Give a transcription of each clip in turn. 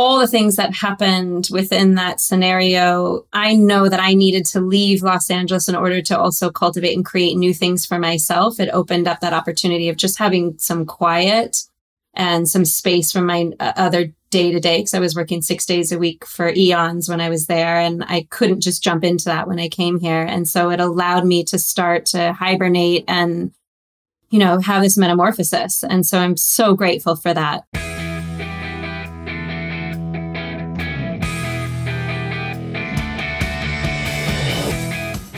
all the things that happened within that scenario, I know that I needed to leave Los Angeles in order to also cultivate and create new things for myself. It opened up that opportunity of just having some quiet and some space from my uh, other day to day because I was working six days a week for eons when I was there. And I couldn't just jump into that when I came here. And so it allowed me to start to hibernate and, you know, have this metamorphosis. And so I'm so grateful for that.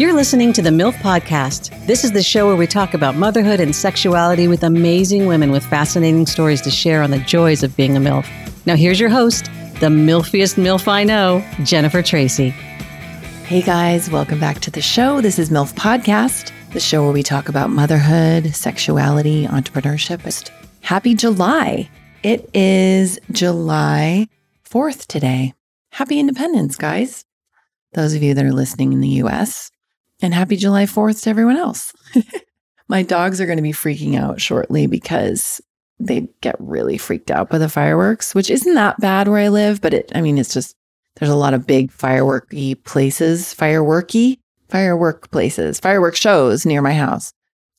You're listening to the MILF Podcast. This is the show where we talk about motherhood and sexuality with amazing women with fascinating stories to share on the joys of being a MILF. Now, here's your host, the MILFiest MILF I know, Jennifer Tracy. Hey guys, welcome back to the show. This is MILF Podcast, the show where we talk about motherhood, sexuality, entrepreneurship. Happy July. It is July 4th today. Happy Independence, guys. Those of you that are listening in the US, and happy July 4th to everyone else. My dogs are going to be freaking out shortly because they get really freaked out by the fireworks, which isn't that bad where I live, but it, I mean, it's just, there's a lot of big fireworky places, fireworky, firework places, firework shows near my house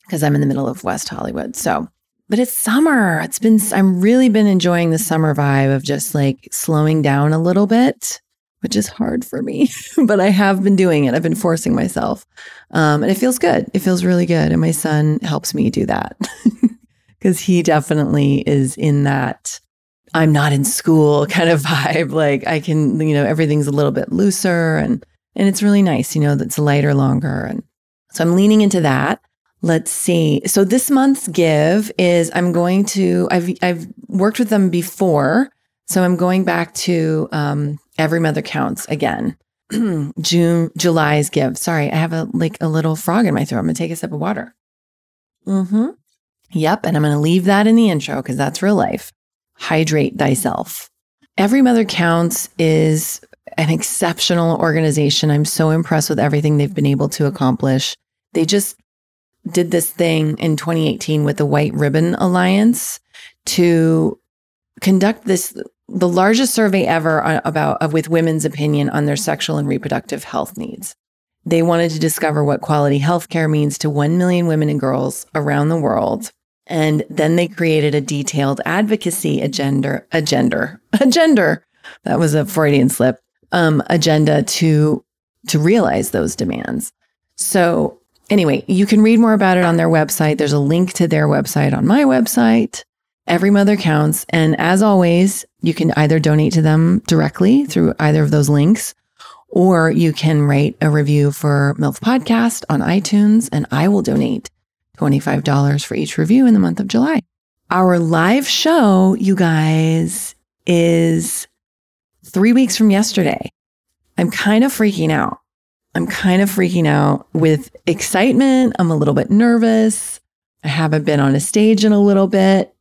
because I'm in the middle of West Hollywood. So, but it's summer. It's been, I'm really been enjoying the summer vibe of just like slowing down a little bit which is hard for me, but I have been doing it. I've been forcing myself. Um, and it feels good. It feels really good. And my son helps me do that because he definitely is in that I'm not in school kind of vibe. Like I can, you know, everything's a little bit looser and, and it's really nice, you know, that's lighter, longer. And so I'm leaning into that. Let's see. So this month's give is I'm going to, I've, I've worked with them before. So I'm going back to um, Every Mother Counts again. June, July's give. Sorry, I have a like a little frog in my throat. I'm gonna take a sip of water. Mm-hmm. Yep, and I'm gonna leave that in the intro because that's real life. Hydrate thyself. Every Mother Counts is an exceptional organization. I'm so impressed with everything they've been able to accomplish. They just did this thing in 2018 with the White Ribbon Alliance to conduct this the largest survey ever about with women's opinion on their sexual and reproductive health needs. They wanted to discover what quality healthcare means to 1 million women and girls around the world. And then they created a detailed advocacy agenda, agenda, agenda. That was a Freudian slip, um, agenda to, to realize those demands. So anyway, you can read more about it on their website. There's a link to their website on my website. Every mother counts. And as always, you can either donate to them directly through either of those links, or you can write a review for MILF Podcast on iTunes, and I will donate $25 for each review in the month of July. Our live show, you guys, is three weeks from yesterday. I'm kind of freaking out. I'm kind of freaking out with excitement. I'm a little bit nervous. I haven't been on a stage in a little bit.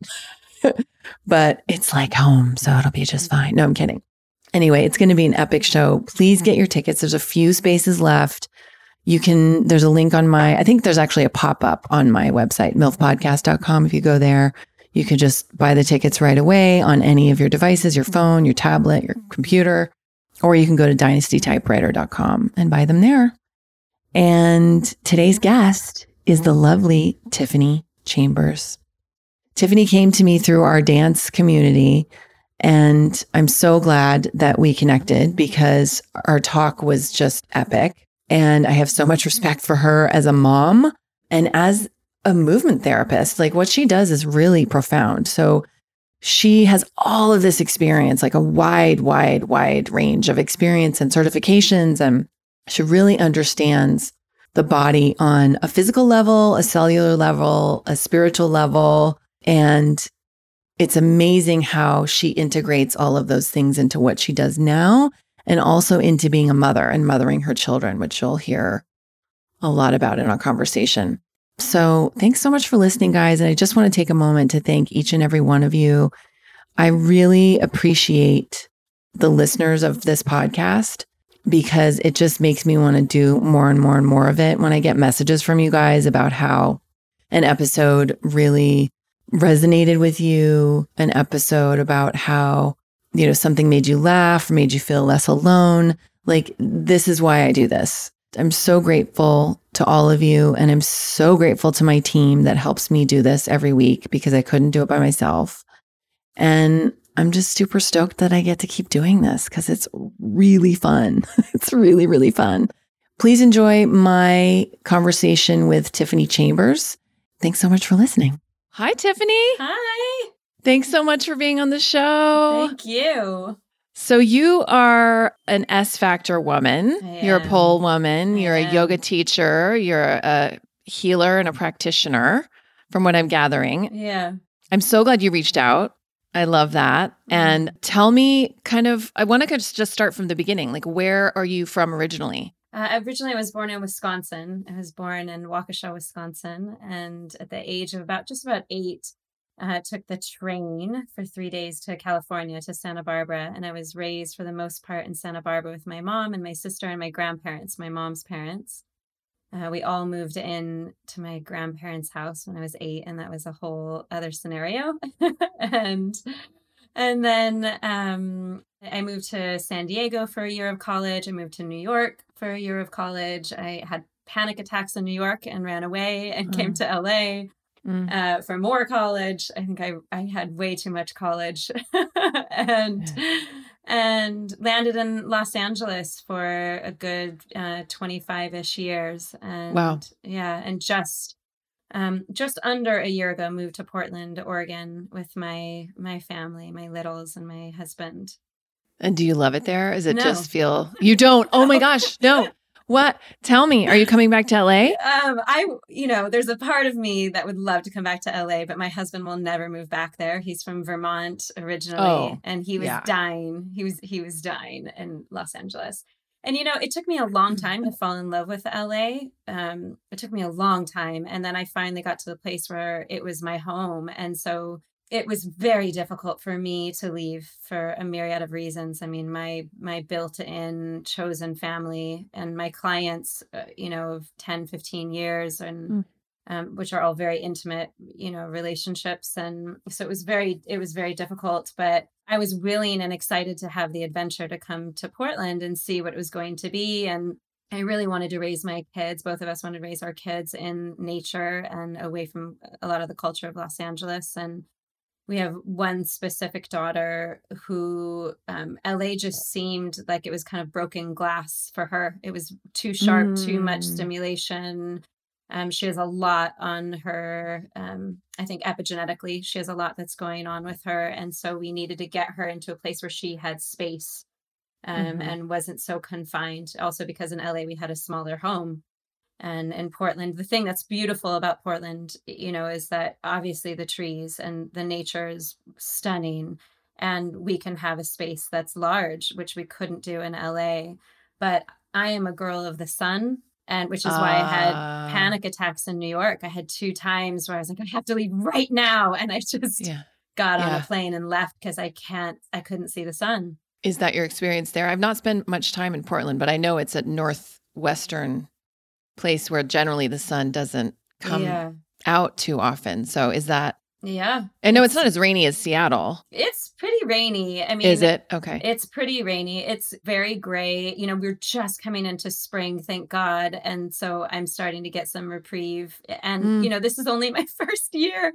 but it's like home, so it'll be just fine. No, I'm kidding. Anyway, it's going to be an epic show. Please get your tickets. There's a few spaces left. You can, there's a link on my, I think there's actually a pop up on my website, milfpodcast.com. If you go there, you can just buy the tickets right away on any of your devices, your phone, your tablet, your computer, or you can go to dynastytypewriter.com and buy them there. And today's guest is the lovely Tiffany Chambers. Tiffany came to me through our dance community. And I'm so glad that we connected because our talk was just epic. And I have so much respect for her as a mom and as a movement therapist. Like what she does is really profound. So she has all of this experience, like a wide, wide, wide range of experience and certifications. And she really understands the body on a physical level, a cellular level, a spiritual level, and it's amazing how she integrates all of those things into what she does now and also into being a mother and mothering her children, which you'll hear a lot about in our conversation. So, thanks so much for listening, guys. And I just want to take a moment to thank each and every one of you. I really appreciate the listeners of this podcast because it just makes me want to do more and more and more of it. When I get messages from you guys about how an episode really resonated with you, an episode about how you know, something made you laugh made you feel less alone. Like, this is why I do this. I'm so grateful to all of you. And I'm so grateful to my team that helps me do this every week because I couldn't do it by myself. And I'm just super stoked that I get to keep doing this because it's really fun. it's really, really fun. Please enjoy my conversation with Tiffany Chambers. Thanks so much for listening. Hi, Tiffany. Hi. Thanks so much for being on the show. Thank you. So, you are an S Factor woman. You're a pole woman. I You're a yoga teacher. You're a healer and a practitioner, from what I'm gathering. Yeah. I'm so glad you reached out. I love that. And tell me kind of, I want to just start from the beginning. Like, where are you from originally? Uh, originally, I was born in Wisconsin. I was born in Waukesha, Wisconsin. And at the age of about just about eight, uh, took the train for three days to California to Santa Barbara. And I was raised for the most part in Santa Barbara with my mom and my sister and my grandparents, my mom's parents. Uh, we all moved in to my grandparents' house when I was eight, and that was a whole other scenario. and and then um, I moved to San Diego for a year of college. I moved to New York for a year of college. I had panic attacks in New York and ran away and came to LA Mm. uh, for more college. I think I, I had way too much college and and landed in Los Angeles for a good 25 ish years. And Wow. yeah, and just um, just under a year ago moved to Portland, Oregon with my my family, my littles and my husband. And do you love it there? Is it No. just feel you don't? Oh my gosh, no. What? Tell me, are you coming back to LA? Um, I, you know, there's a part of me that would love to come back to LA, but my husband will never move back there. He's from Vermont originally, Oh, and he was yeah. dying. He was he was dying in Los Angeles. And you know, it took me a long time to fall in love with LA. Um, it took me a long time, and then I finally got to the place where it was my home, and so it was very difficult for me to leave for a myriad of reasons. I mean, my my built-in chosen family and my clients, uh, you know, of 10, 15 years and Mm. um, which are all very intimate, you know, relationships. And so it was very, it was very difficult, but I was willing and excited to have the adventure to come to Portland and see what it was going to be. And I really wanted to raise my kids. Both of us wanted to raise our kids in nature and away from a lot of the culture of Los Angeles. And we have one specific daughter who um, LA just seemed like it was kind of broken glass for her. It was too sharp, too much Mm. stimulation. Um, she has a lot on her, um, I think epigenetically, she has a lot that's going on with her. And so we needed to get her into a place where she had space um, Mhm. and wasn't so confined. Also, because in LA we had a smaller home. And in Portland, the thing that's beautiful about Portland, you know, is that obviously the trees and the nature is stunning. And we can have a space that's large, which we couldn't do in LA. But I am a girl of the sun, and which is why I had Ah. panic attacks in New York. I had two times where I was like, I have to leave right now. And I just Yeah. got on a plane and left because I can't, I couldn't see the sun. Is that your experience there? I've not spent much time in Portland, but I know it's a northwestern place where generally the sun doesn't come yeah. out too often. So is that Yeah. I know it's not as rainy as Seattle. It's pretty rainy. I mean, Is it? Okay. It's pretty rainy. It's very gray. You know, we're just coming into spring, thank God. And so I'm starting to get some reprieve. And, Mm. you know, this is only my first year.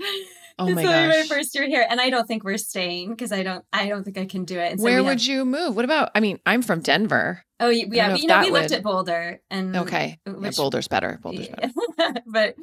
Oh it's my only my first year here. And I don't think we're staying because I don't I don't think I can do it. And so Where we would you move? What about I mean, I'm from Denver. Oh yeah, but, you know, we lived would- at Boulder and Okay. Yeah, Boulder's better. Boulder's better. but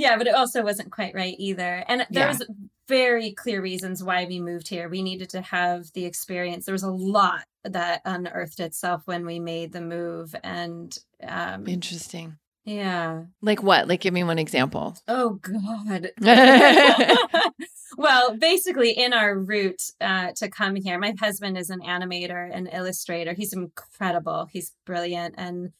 yeah, but it also wasn't quite right either. And there Yeah. was very clear reasons why we moved here. We needed to have the experience. There was a lot that unearthed itself when we made the move, and um, Interesting. yeah. Like what? Like give me one example. Oh God. well, basically, in our route uh, to come here, my husband is an animator and illustrator. He's incredible. He's brilliant, and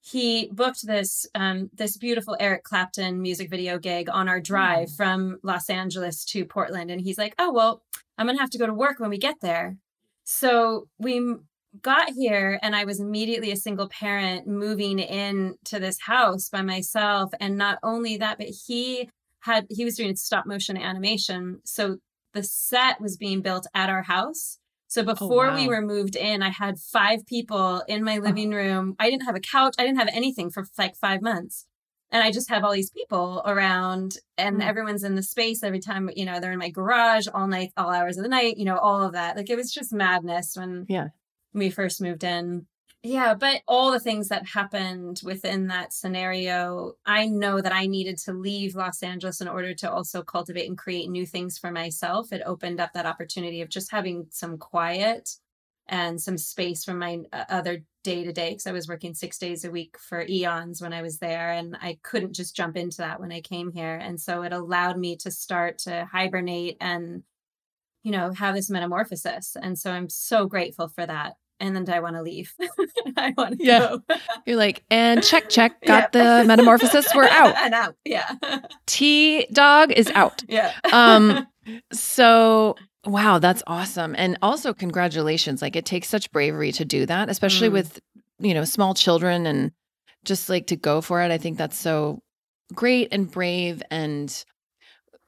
he booked this um, this beautiful Eric Clapton music video gig on our drive Mm. from Los Angeles to Portland. And he's like, "Oh well, I'm gonna have to go to work when we get there." So we got here, and I was immediately a single parent moving in to this house by myself. And not only that, but he had he was doing stop motion animation, so the set was being built at our house. So before we wow. were moved in, I had five people in my living room. I didn't have a couch. I didn't have anything for like five months. And I just have all these people around and Mm. everyone's in the space every time, you know, they're in my garage all night, all hours of the night, you know, all of that. Like it was just madness when Yeah. we first moved in. Yeah, but all the things that happened within that scenario, I know that I needed to leave Los Angeles in order to also cultivate and create new things for myself. It opened up that opportunity of just having some quiet and some space from my uh, other day to day because I was working six days a week for eons when I was there. And I couldn't just jump into that when I came here. And so it allowed me to start to hibernate and, you know, have this metamorphosis. And so I'm so grateful for that. And then I want to leave. I want to Yeah. go. You're like, and check, check, got Yeah. the metamorphosis. We're out. and out. Yeah. T dog is out. yeah. Um, So, wow, that's awesome. And also, congratulations. Like, it takes such bravery to do that, especially Mm. with, you know, small children and just like to go for it. I think that's so great and brave and,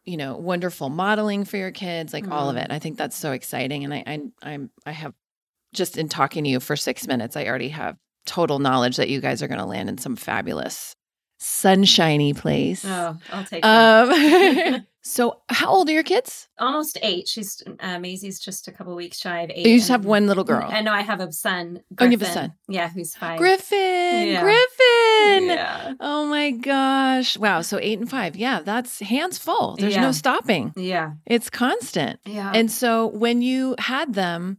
you know, wonderful modeling for your kids, like all of Mm. it. I think that's so exciting. And I, I, I'm, I have just in talking to you for six minutes, I already have total knowledge that you guys are going to land in some fabulous, sunshiny place. oh, I'll take that. Um, so, how old are your kids? Almost eight. She's uh, Maisie's just a couple weeks shy of eight. You just have one little girl. I know I have a son. Oh, you have a son. Yeah, who's five. Griffin, Yeah. Griffin. Yeah. Oh my gosh. Wow. So eight and five. Yeah, that's hands full. There's Yeah. no stopping. Yeah. It's constant. Yeah. And so when you had them,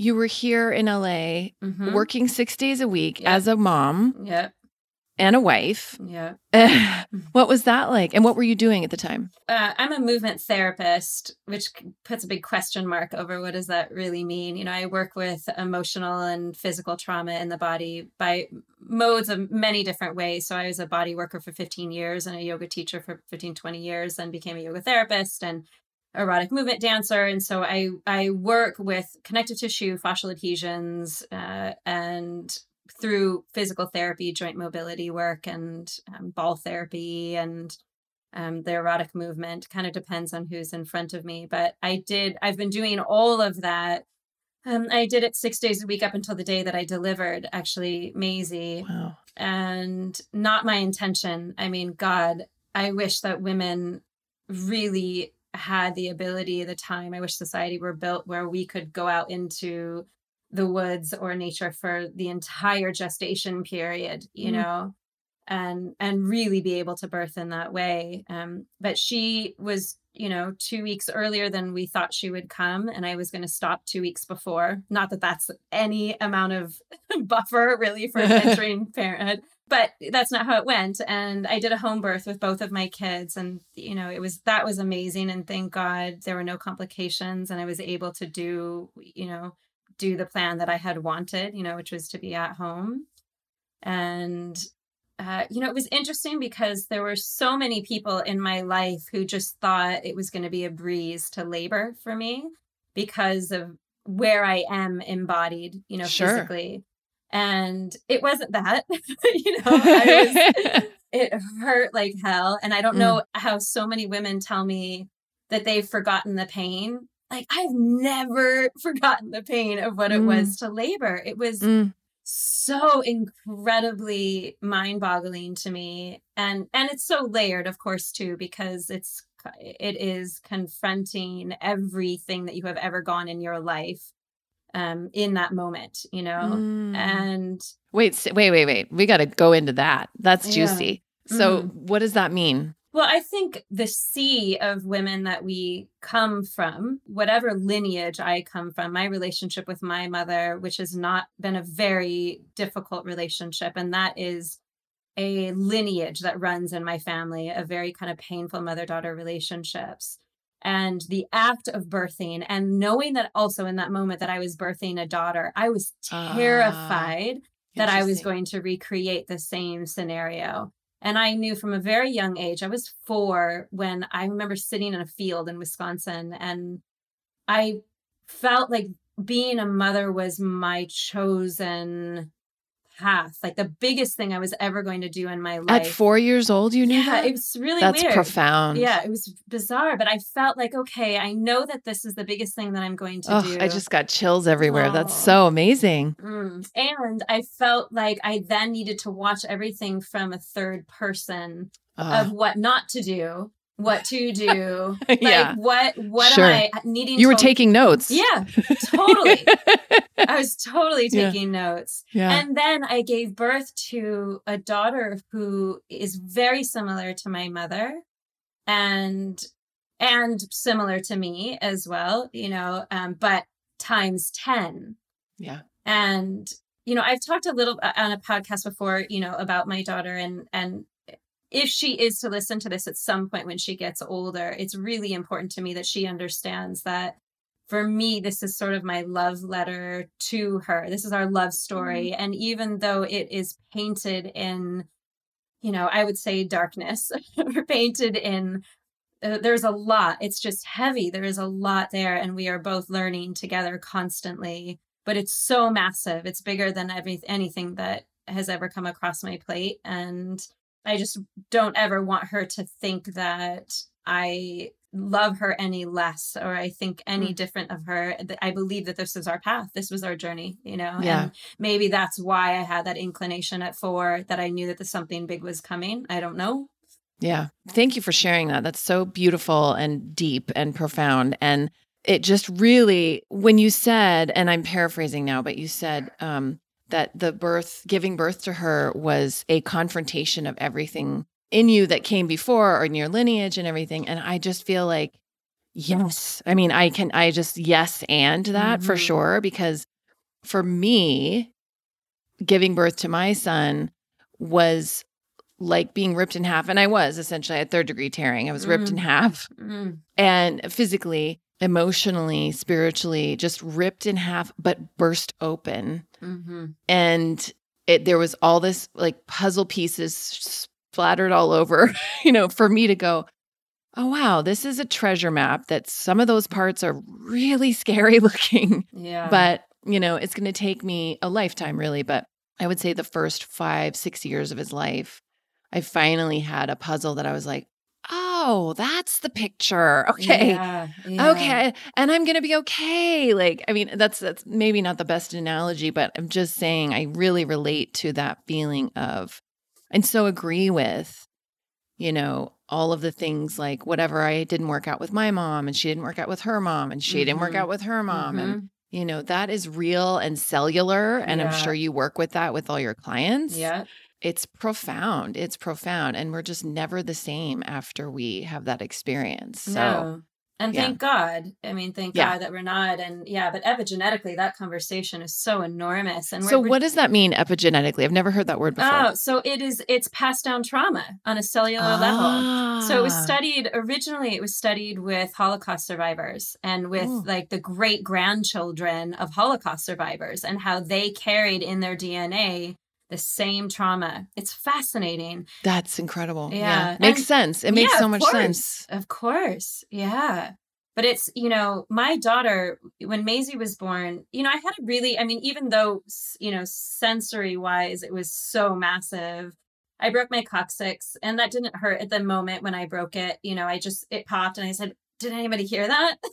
you were here in LA Mhm. working six days a week Yeah. as a mom Yep. and a wife. Yeah. what was that like? And what were you doing at the time? Uh, I'm a movement therapist, which puts a big question mark over what does that really mean. You know, I work with emotional and physical trauma in the body by modes of many different ways. So I was a body worker for 15 years and a yoga teacher for 15, 20 years, and became a yoga therapist and erotic movement dancer. And so I I work with connective tissue, fascial adhesions, uh, and through physical therapy, joint mobility work, and um, ball therapy, and um, the erotic movement kind of depends on who's in front of me. But I did, I've been doing all of that. Um, I did it six days a week up until the day that I delivered, actually, Maisie, Wow. and not my intention. I mean, God, I wish that women really had the ability, the time. I wish society were built where we could go out into the woods or nature for the entire gestation period, you Mm. know, and and really be able to birth in that way. Um, but she was, you know, two weeks earlier than we thought she would come, and I was going to stop two weeks before. Not that that's any amount of buffer really for entering parenthood, but that's not how it went. And I did a home birth with both of my kids, and you know, it was that was amazing. And thank God there were no complications, and I was able to do, you know, do the plan that I had wanted, you know, which was to be at home. And uh, you know, it was interesting because there were so many people in my life who just thought it was going to be a breeze to labor for me because of where I am embodied, you know, Sure. physically. And it wasn't that, you know, I was, it hurt like hell. And I don't Mm. know how so many women tell me that they've forgotten the pain. Like I've never forgotten the pain of what it Mm. was to labor. It was Mm, so incredibly mind-boggling to me and and it's so layered of course too because it's it is confronting everything that you have ever gone in your life um in that moment you know mm. and wait, wait, wait, wait. We got to go into that. That's Yeah. juicy. So, Mhm. what does that mean? Well, I think the sea of women that we come from, whatever lineage I come from, my relationship with my mother, which has not been a very difficult relationship, and that is a lineage that runs in my family, a very kind of painful mother daughter relationships. And the act of birthing, and knowing that also in that moment that I was birthing a daughter, I was Ah, terrified that I was going to recreate the same scenario. And I knew from a very young age, I was four when I remember sitting in a field in Wisconsin and I felt like being a mother was my chosen path, like the biggest thing I was ever going to do in my life. At four years old, you knew yeah, that? it was really That's weird. profound. Yeah, it was bizarre, but I felt like, okay, I know that this is the biggest thing that I'm going to Oh, do. I just got chills everywhere. That's Oh. so amazing. Mm. And I felt like I then needed to watch everything from a third person Uh, of what not to do, what to do, like yeah. what what Sure. am I needing You were to taking notes. Yeah, totally. I was totally Yeah. taking notes. yeah. And then I gave birth to a daughter who is very similar to my mother and and similar to me as well, you know, um, but times 10. yeah. And you know, I've talked a little uh, on a podcast before, you know, about my daughter and and if she is to listen to this at some point when she gets older, it's really important to me that she understands that for me, this is sort of my love letter to her. This is our love story. And even though it is painted in, you know, I would say darkness, painted in, uh, there's a lot. It's just heavy. There is a lot there. And we are both learning together constantly. But it's so massive. It's bigger than every, anything that has ever come across my plate. And I just don't ever want her to think that I love her any less or I think any different of her. I believe that this is our path. This was our journey, you know? Yeah. And maybe that's why I had that inclination at four that I knew that the something big was coming. I don't know. Yeah. Thank you for sharing that. That's so beautiful and deep and profound. And it just really, when you said, and I'm paraphrasing now, but you said um, that the birth, giving birth to her was a confrontation of everything in you that came before or in your lineage and everything. And I just feel like, yes. I mean, I can, I just, yes, and that for Mhm. sure. Because for me, giving birth to my son was like being ripped in half. And I was essentially at third degree tearing. I was ripped in Mm. half Mm, and physically, emotionally, spiritually, just ripped in half, but burst open. Hmm And it there was all this like puzzle pieces splattered all over, you know, for me to go, oh wow, this is a treasure map that some of those parts are really scary looking. Yeah. but you know it's going to take me a lifetime really. But i would say the first five six years of his life i finally had a puzzle that i was like oh that's the picture okay Yeah, yeah. okay and i'm going to be okay like i mean that's that's maybe not the best analogy but i'm just saying i really relate to that feeling of and so agree with you know all of the things like whatever i didn't work out with my mom and she didn't work out with her mom and she didn't work Mhm. out with her mom and Mhm. you know, that is real and cellular. And I'm sure you work with that with all your clients. Yeah. It's profound. It's profound. And we're just never the same after we have that experience. So, no. And yeah. thank God. I mean, thank Yeah. God that we're not. And yeah, but epigenetically, that conversation is so enormous. And so what does that mean epigenetically? I've never heard that word before. Oh, so it is. It's passed down trauma on a cellular level. So it was Ah. studied originally. It was studied with Holocaust survivors and with Oh. like the great grandchildren of Holocaust survivors and how they carried in their DNA the same trauma. It's fascinating. That's incredible. Yeah. Makes And- sense. It makes Yeah, so much course. sense. Of course. Yeah. But it's, you know, my daughter, when Maisie was born, you know, I had a really, I mean, even though, you know, sensory wise, it was so massive. I broke my coccyx and that didn't hurt at the moment when I broke it. You know, I just, it popped and I said, did anybody hear that?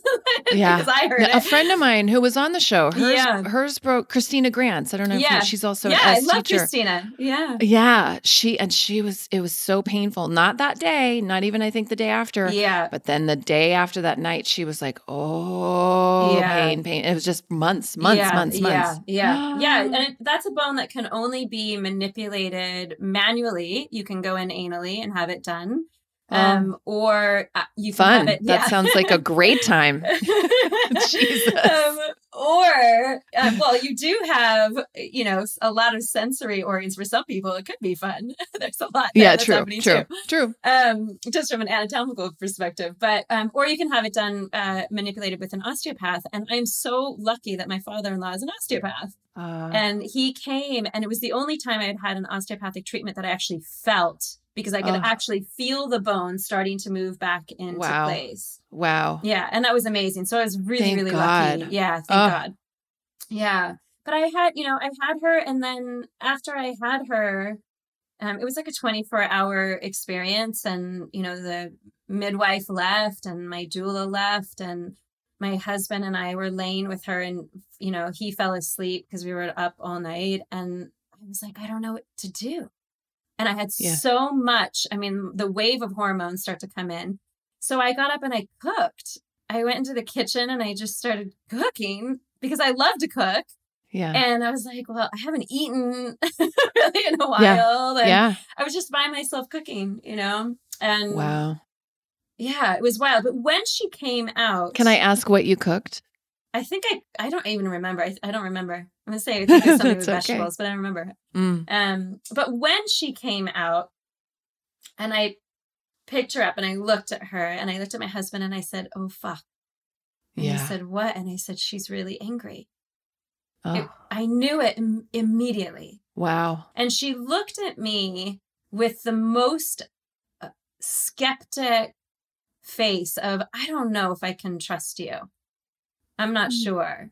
Yeah. because I heard a friend of mine who was on the show, hers, Yeah. hers broke Christina Grants. I don't know if you- Yeah. she's also yeah, I love teacher. Christina. Yeah. Yeah, she and she was it was so painful. Not that day, not even I think the day after. Yeah. But then the day after that night, she was like, "Oh, Yeah. pain, pain." It was just months, months, yeah, months, months. Yeah, yeah, yeah. And it, that's a bone that can only be manipulated manually. You can go in anally and have it done, um, or uh, you can Fun. have it. That yeah. sounds like a great time. Jesus. Um, or uh, well, you do have you know a lot of sensory organs for some people. It could be fun. There's a lot. yeah, that's true, happening true, too true. um, just from an anatomical perspective. But um, or you can have it done uh, manipulated with an osteopath. And I'm so lucky that my father-in-law is an osteopath, Uh, and he came, and it was the only time I had had an osteopathic treatment that I actually felt because I could Oh. actually feel the bone starting to move back into Wow. place. wow. Yeah, and that was amazing. So I was really, Thank really God. lucky. Yeah, thank Oh. God. Yeah. but I had, you know, I had her, and then after I had her, um, it was like a 24 hour experience, and you know, the midwife left, and my doula left, and my husband and I were laying with her, and you know, he fell asleep because we were up all night, and I was like, I don't know what to do. And I had Yeah. so much, I mean, the wave of hormones start to come in. So I got up and I cooked. I went into the kitchen and I just started cooking because I love to cook. Yeah. And I was like, well, I haven't eaten really in a while. Yeah. And yeah. I was just by myself cooking, you know? And Wow. yeah, it was wild. But when she came out, Can I ask what you cooked? I think I, I don't even remember. I, I don't remember. I'm to say I think it's something with okay. vegetables, but I don't remember. Mm. Um, but when she came out and I picked her up and I looked at her and I looked at my husband and I said, Oh fuck. And he said, What? And I said, She's really angry. It- Oh, I knew it Im- immediately. wow. And she looked at me with the most uh, skeptic face of, I don't know if I can trust you. I'm not Mm. sure.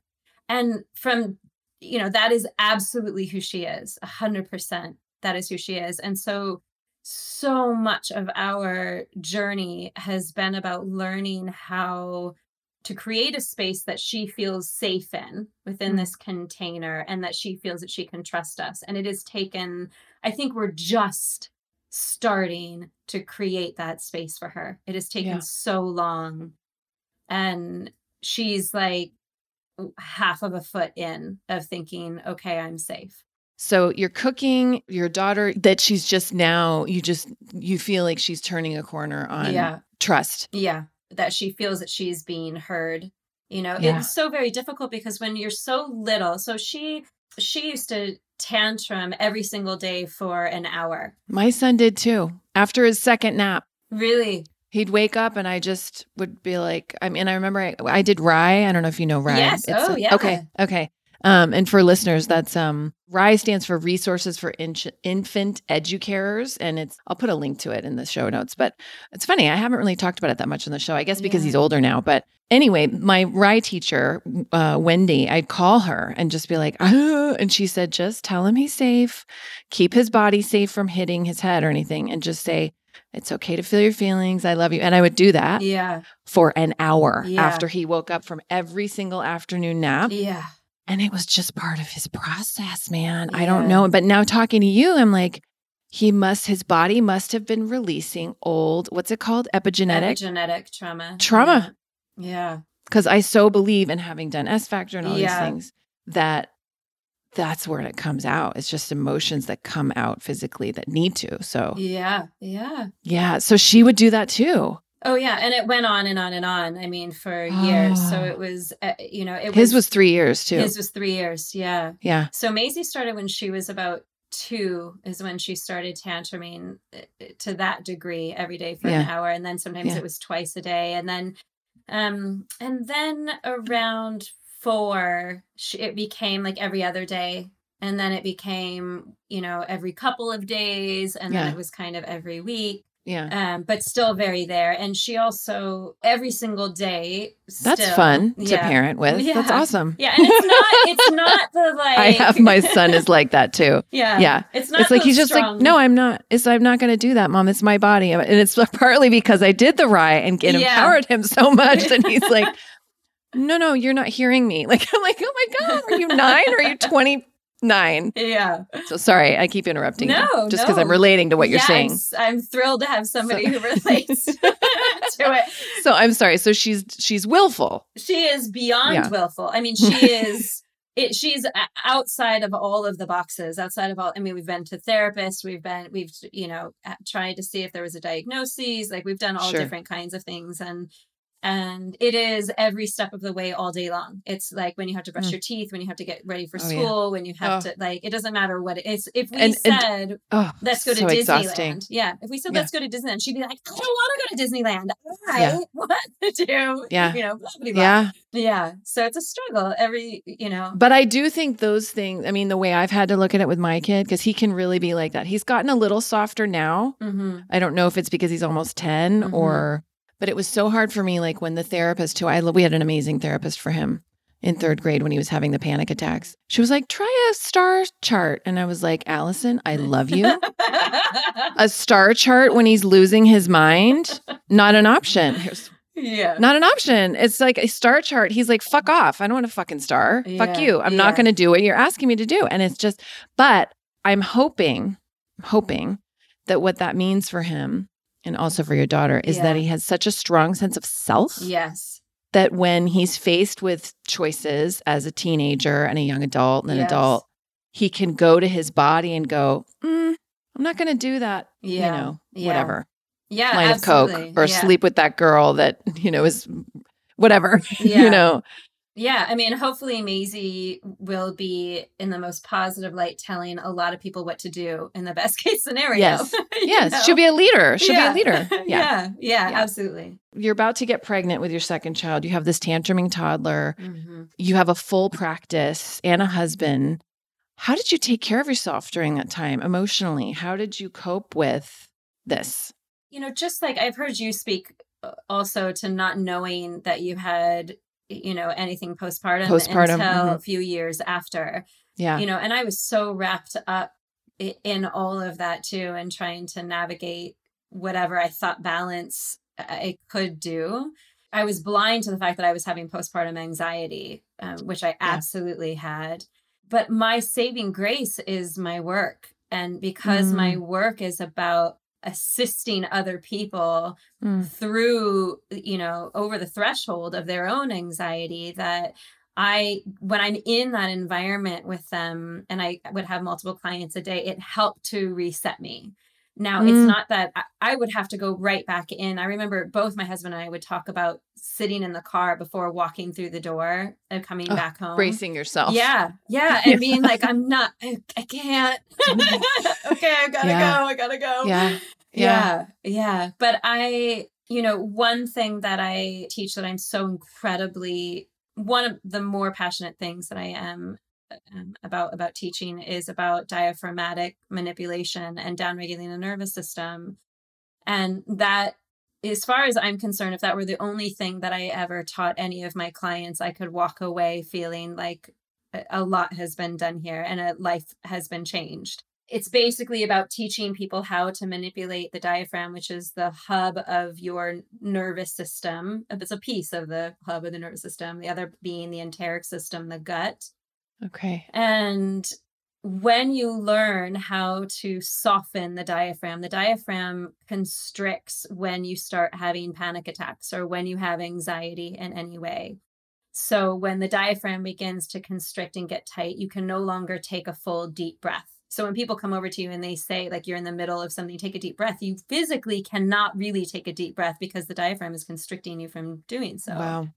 And from, you know, that is absolutely who she is. A hundred percent. That is who she is. And so, so much of our journey has been about learning how to create a space that she feels safe in within Mm. this container and that she feels that she can trust us. And it has taken, I think we're just starting to create that space for her. It has taken Yeah. so long. And she's like half of a foot in of thinking, okay, I'm safe. So you're cooking your daughter that she's just now, you just, you feel like she's turning a corner on yeah. trust. Yeah. That she feels that she's being heard. You know, Yeah. it's so very difficult because when you're so little, so she she used to tantrum every single day for an hour. My son did too. After his second nap, Really? He'd wake up and I just would be like, I mean, I remember I, I did RIE. I don't know if you know RIE. Yes. Oh, a- yeah. Okay. Okay. Um, and for listeners, that's um, RIE stands for Resources for In- Infant Educarers, and it's I'll put a link to it in the show notes. But it's funny, I haven't really talked about it that much in the show. I guess because Yeah. he's older now. But anyway, my RIE teacher, uh, Wendy, I'd call her and just be like, and she said, just tell him he's safe, keep his body safe from hitting his head or anything, and just say. It's okay to feel your feelings. I love you. And I would do that Yeah. for an hour Yeah. after he woke up from every single afternoon nap. Yeah. And it was just part of his process, man. I don't know. But now talking to you, I'm like, he must, his body must have been releasing old, what's it called? Epigenetic. Epigenetic trauma. Trauma. Yeah. Because I so believe in having done S Factor and all Yeah. these things that that's where it comes out. It's just emotions that come out physically that need to. So, Yeah. Yeah. yeah. So she would do that too. Oh yeah, and it went on and on and on. I mean, for years. So Oh. it was, uh, you know, it His was three years too. his was three years. Yeah. yeah. So Maisie started when she was about two, is when she started tantruming uh, to that degree every day for an hour, and then sometimes Yeah. it was twice a day, and then, um, and then around four, it became like every other day. And then it became, you know, every couple of days, and then it was kind of every week Yeah. um, but still very there. And she also every single day. That's still- fun to yeah. parent with. That's awesome. Yeah, and it's not. It's not the like. I have my son is like that too. yeah, yeah. It's not. It's like he's just like, no, I'm not. It's I'm not going to do that, mom. It's my body, and it's partly because I did the RIE and, and Yeah. empowered him so much that he's like, no, no, you're not hearing me. Like I'm like, oh my god, are you nine or are you twenty nine? Yeah. So sorry, I keep interrupting. you, No, just because I'm relating to what you're Yeah, I'm saying. s- I'm, thrilled to have somebody So- who relates to it. So I'm sorry. So she's she's willful. She is beyond Yeah. willful. I mean, she is. It, she's uh, outside of all of the boxes outside of all i mean we've been to therapists we've been we've you know tried to see if there was a diagnosis like we've done all Sure. different kinds of things and and it is every step of the way all day long it's like when you have to brush Mm. your teeth when you have to get ready for Oh, yeah. school when you have Oh. to like it doesn't matter what it is if we And- and- said Oh, let's go to so disneyland exhausting. yeah if we said Yeah. let's go to disneyland she'd be like i don't want to go to disneyland i Yeah. what to do Yeah. you know blah, blah, blah. Yeah. Yeah. So it's a struggle every, you know. But I do think those things, I mean, the way I've had to look at it with my kid, because he can really be like that. He's gotten a little softer now. hmm I don't know if it's because he's almost 10 Mhm. or, but it was so hard for me. Like when the therapist, who I, we had an amazing therapist for him. in third grade when he was having the panic attacks. She was like, try a star chart. And I was like, Allison, I love you. a star chart when he's losing his mind, not an option. Yeah. not an option. It's like a star chart. He's like, fuck off. I don't want a fucking star. Fuck you. I'm not going to do what you're asking me to do. And it's just, but I'm hoping, hoping that what that means for him and also for your daughter is that he has such a strong sense of self Yes. that when he's faced with choices as a teenager and a young adult and an Yes. adult, he can go to his body and go, mm, I'm not going to do that. Yeah. You know, Yeah. whatever. Yeah. Line of coke or yeah. sleep with that girl that, you know, is whatever, Yeah. you know. Yeah, I mean, hopefully Maisie will be in the most positive light, telling a lot of people what to do in the best case scenario. Yes. Yes. know? She'll be a leader. She'll Yeah. be a leader. Yeah. yeah, yeah, Yeah. absolutely. You're about to get pregnant with your second child. You have this tantruming toddler. hmm You have a full practice and a husband. How did you take care of yourself during that time emotionally? How did you cope with this? You know, just like I've heard you speak uh, also to not knowing that you had, you know, anything postpartum, Postpartum, until mhm. a few years after. Yeah. you know and i was so wrapped up in all of that too and trying to navigate whatever i thought balance i could do i was blind to the fact that i was having postpartum anxiety um, which i absolutely had but my saving grace is my work and because my work is about assisting other people Mm. through you know over the threshold of their own anxiety that i when i'm in that environment with them and i would have multiple clients a day it helped to reset me now Mm. it's not that I, would have to go right back in i remember both my husband and i would talk about sitting in the car before walking through the door and coming Oh, back home Bracing yourself. yeah yeah and being like i'm not i, I can't okay i gotta Yeah. go i gotta go Yeah. yeah. Yeah. But I, you know, one thing that I teach that I'm so incredibly one of the more passionate things that I am um, about about teaching is about diaphragmatic manipulation and downregulating the nervous system. And that as far as I'm concerned, if that were the only thing that I ever taught any of my clients, I could walk away feeling like a- a lot has been done here and a life has been changed it's basically about teaching people how to manipulate the diaphragm, which is the hub of your nervous system. It's a piece of the hub of the nervous system, the other being the enteric system, the gut. Okay. And when you learn how to soften the diaphragm, the diaphragm constricts when you start having panic attacks or when you have anxiety in any way. So, when the diaphragm begins to constrict and get tight, you can no longer take a full deep breath. So, when people come over to you and they say, like, you're in the middle of something, take a deep breath, you physically cannot really take a deep breath because the diaphragm is constricting you from doing so. Wow.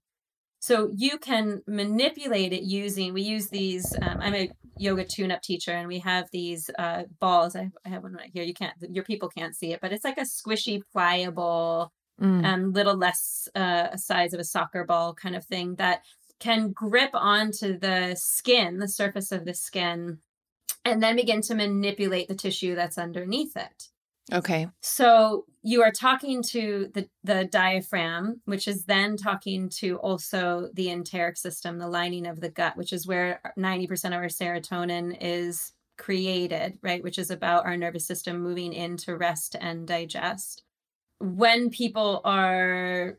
So you can manipulate it using, we use these, um, I'm a yoga tune up teacher and we have these uh, balls. I, I have one right here. You can't, your people can't see it, but it's like a squishy, pliable, Mm. um, little less uh, size of a soccer ball kind of thing that can grip onto the skin, the surface of the skin, and then begin to manipulate the tissue that's underneath it. Okay. So you are talking to the, the diaphragm, which is then talking to also the enteric system, the lining of the gut, which is where 90% of our serotonin is created, right? Which is about our nervous system moving into rest and digest. When people are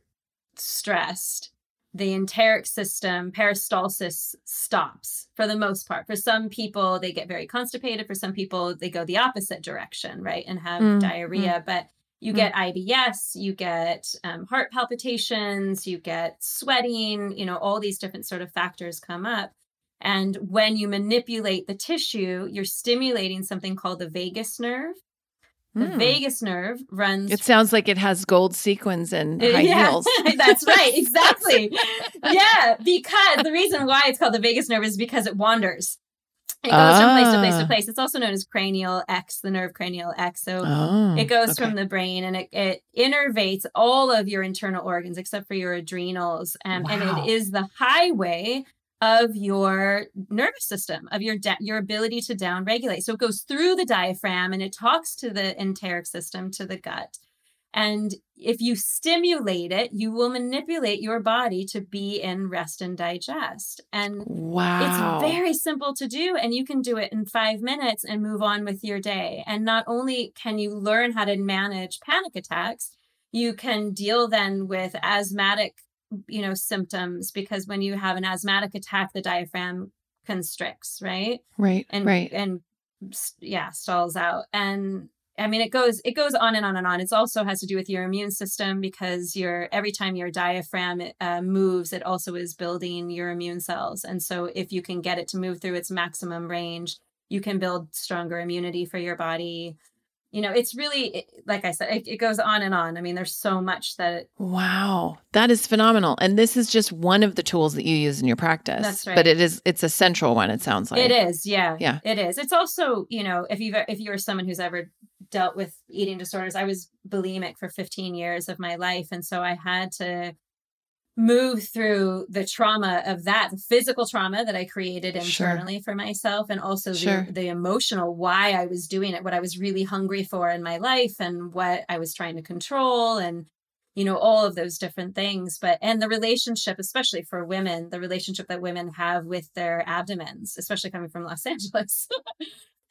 stressed, the enteric system peristalsis stops for the most part. For some people they get very constipated. For some people they go the opposite direction right and have Mm, diarrhea. but you mm. get ibs you get um, heart palpitations you get sweating you know all these different sort of factors come up. And when you manipulate the tissue you're stimulating something called the vagus nerve the Mm. vagus nerve runs It sounds like it has gold sequins and high yeah, heels. That's right, exactly. yeah, because the reason why it's called the vagus nerve is because it wanders. It goes from place to place to Ah. place. It's also known as cranial X, the nerve cranial X. So Oh, it goes okay. from the brain and it, it innervates all of your internal organs except for your adrenals. Um, And it is the highway of your nervous system, of your da- your ability to down regulate. So it goes through the diaphragm and it talks to the enteric system, to the gut. And if you stimulate it, you will manipulate your body to be in rest and digest. And wow. it's very simple to do. And you can do it in five minutes and move on with your day. And not only can you learn how to manage panic attacks, you can deal then with asthmatic you know symptoms because when you have an asthmatic attack the diaphragm constricts right right and right and yeah stalls out and I mean, it goes it goes on and on and on. It also has to do with your immune system because your every time your diaphragm uh, moves, it also is building your immune cells. And so, if you can get it to move through its maximum range, you can build stronger immunity for your body you know it's really like i said it, it, goes on and on. I mean there's so much that wow. That is phenomenal. And this is just one of the tools that you use in your practice. That's right. But it is it's a central one it sounds like. it is yeah. Yeah. It is. It's also you know if you've if you're someone who's ever dealt with eating disorders i was bulimic for 15 years of my life. And so i had to move through the trauma of that the physical trauma that i created internally sure. for myself and also sure. the, the emotional why i was doing it what i was really hungry for in my life and what i was trying to control and you know all of those different things but and the relationship especially for women the relationship that women have with their abdomens especially coming from los angeles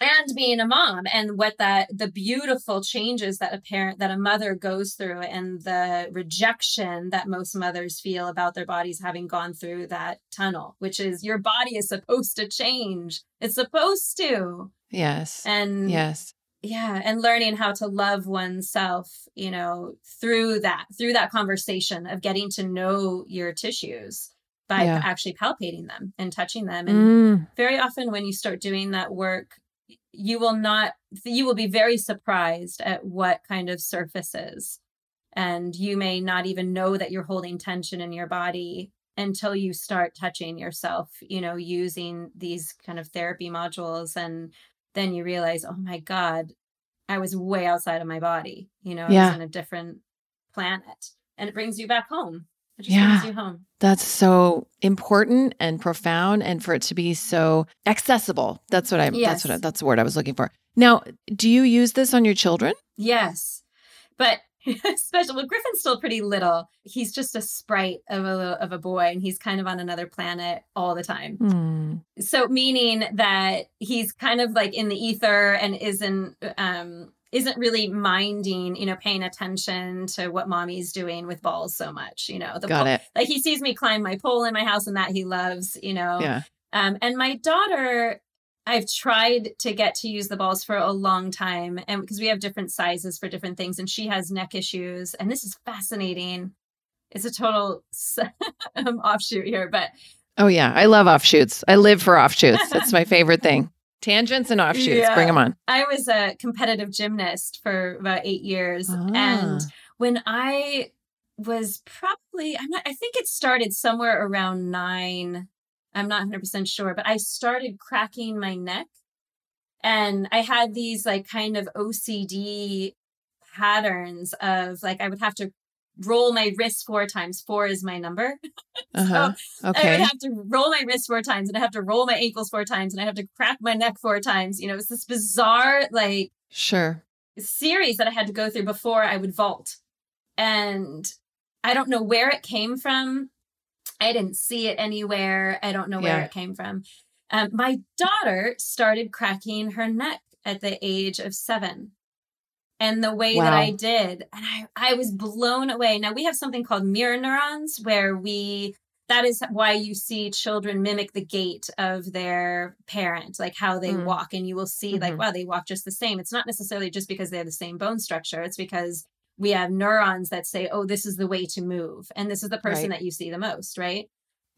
and being a mom and what that the beautiful changes that a parent that a mother goes through and the rejection that most mothers feel about their bodies having gone through that tunnel which is your body is supposed to change. It's supposed to. Yes. And yes. yeah and learning how to love oneself you know through that through that conversation of getting to know your tissues by yeah. actually palpating them and touching them. And mm. very often when you start doing that work you will not you will be very surprised at what kind of surfaces and you may not even know that you're holding tension in your body until you start touching yourself you know using these kind of therapy modules. And then you realize oh my god i was way outside of my body you know yeah. i was in a different planet. And it brings you back home yeah. brings you home that's so important and profound and for it to be so accessible. That's what I yes. that's what I, that's the word I was looking for. Now, do you use this on your children? Yes. But special well griffin's still pretty little he's just a sprite of a of a boy and he's kind of on another planet all the time mm. so meaning that he's kind of like in the ether and isn't um isn't really minding, you know, paying attention to what mommy's doing with balls so much, you know. The Got pole, it. Like he sees me climb my pole in my house and that he loves, you know. Yeah. Um, and my daughter, I've tried to get to use the balls for a long time, and because we have different sizes for different things, and she has neck issues, and this is fascinating. It's a total um, offshoot here, but oh yeah, I love offshoots. I live for offshoots. That's my favorite thing. Tangents and offshoots. Yeah. Bring them on. I was a competitive gymnast for about eight years. Ah. And when I was probably, I'm not, I think it started somewhere around nine. I'm not 100% sure, but I started cracking my neck. And I had these like kind of OCD patterns of like I would have to roll my wrist four times. Four is my number. Uh-huh. so okay. I would have to roll my wrist four times and I have to roll my ankles four times and I have to crack my neck four times. You know, it's this bizarre, like, sure series that I had to go through before I would vault. And I don't know where it came from. I didn't see it anywhere. I don't know where yeah. it came from. Um, my daughter started cracking her neck at the age of seven and the way wow. that I did. And I, I was blown away. Now we have something called mirror neurons where we that is why you see children mimic the gait of their parent, like how they mm. walk, and you will see mm-hmm. like, wow, they walk just the same. It's not necessarily just because they have the same bone structure. It's because we have neurons that say, oh, this is the way to move. And this is the person right. that you see the most, right?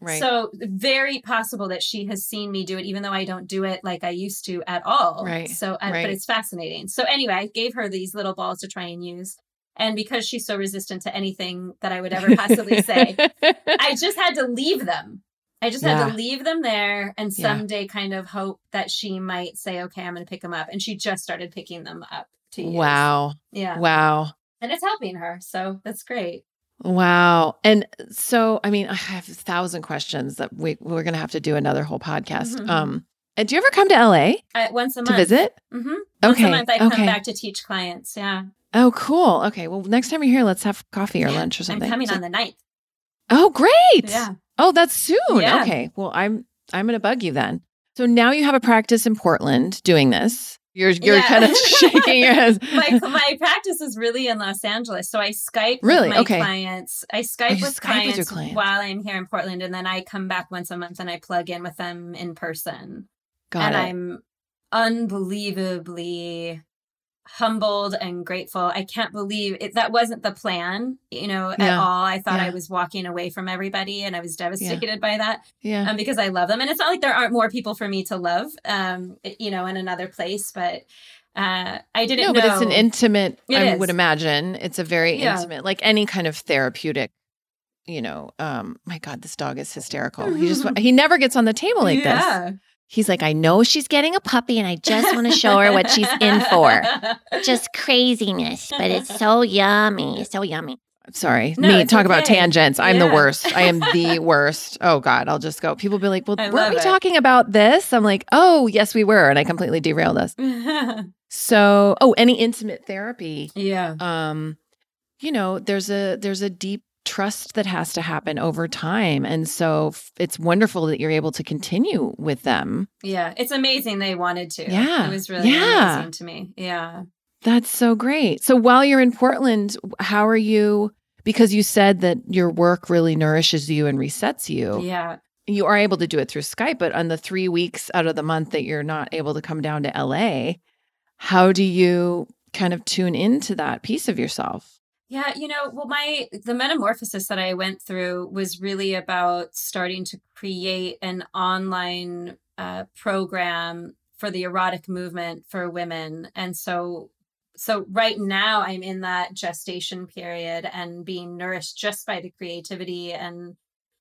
Right. So very possible that she has seen me do it, even though I don't do it like I used to at all. Right. So, uh, right. but it's fascinating. So anyway, I gave her these little balls to try and use. And because she's so resistant to anything that I would ever possibly say, I just had to leave them. I just had to leave them there and someday yeah. kind of hope that she might say, okay, I'm going to pick them up. And she just started picking them up to use. Wow. Yeah. Wow. And it's helping her. So that's great. Wow. And so, I mean, I have a thousand questions that we, we're going to have to do another whole podcast. Mm-hmm. Um, and do you ever come to LA? once a month. To visit? Mm-hmm. Once okay. a month I come okay. back to teach clients. Yeah. Oh, cool. Okay. Well, next time you're here, let's have coffee or Yeah, lunch or something. I'm coming So- on the 9th. Oh, great. Yeah. Oh, that's soon. Yeah. Okay. Well, I'm I'm going to bug you then. So now you have a practice in Portland doing this. You're you're Yeah. kind of shaking your head. my my practice is really in Los Angeles, so I Skype Really? with my Okay. clients. I Oh, Skype with Skype with clients, clients. while I'm here in Portland, and then I come back once a month and I plug in with them in person. Got and it. I'm unbelievably humbled and grateful. I can't believe it, that wasn't the plan, you know, at Yeah. all. I thought Yeah. I was walking away from everybody, and I was devastated by that yeah. um, because I love them. And it's not like there aren't more people for me to love, um, you know, in another place, but uh, I didn't no, know. but it's an intimate. It I is. would imagine it's a very Yeah. intimate, like any kind of therapeutic. You know, um, my God, this dog is hysterical. He just he never gets on the table like this. Yeah. He's like, I know she's getting a puppy, and I just want to show her what she's in for. just craziness, but it's so yummy, so yummy. Sorry, No, me it's talk about tangents. I'm the worst. I am the worst. Oh God, I'll just go. People be like, "Well, I weren't we it. talking about this?" I'm like, "Oh, yes, we were," and I completely derailed us. So, oh, any intimate therapy, yeah. um, you know, there's a there's a deep trust that has to happen over time, and so it's wonderful that you're able to continue with them. Yeah. It's amazing they wanted to. Yeah. It was really Yeah. amazing to me. Yeah. That's so great. So while you're in Portland, how are you? Because you said that your work really nourishes you and resets you. Yeah. You are able to do it through Skype, but on the three weeks out of the month that you're not able to come down to LA, how do you kind of tune into that piece of yourself? Yeah, you know, well, my the metamorphosis that I went through was really about starting to create an online uh, program for the erotic movement for women, and so so right now I'm in that gestation period and being nourished just by the creativity and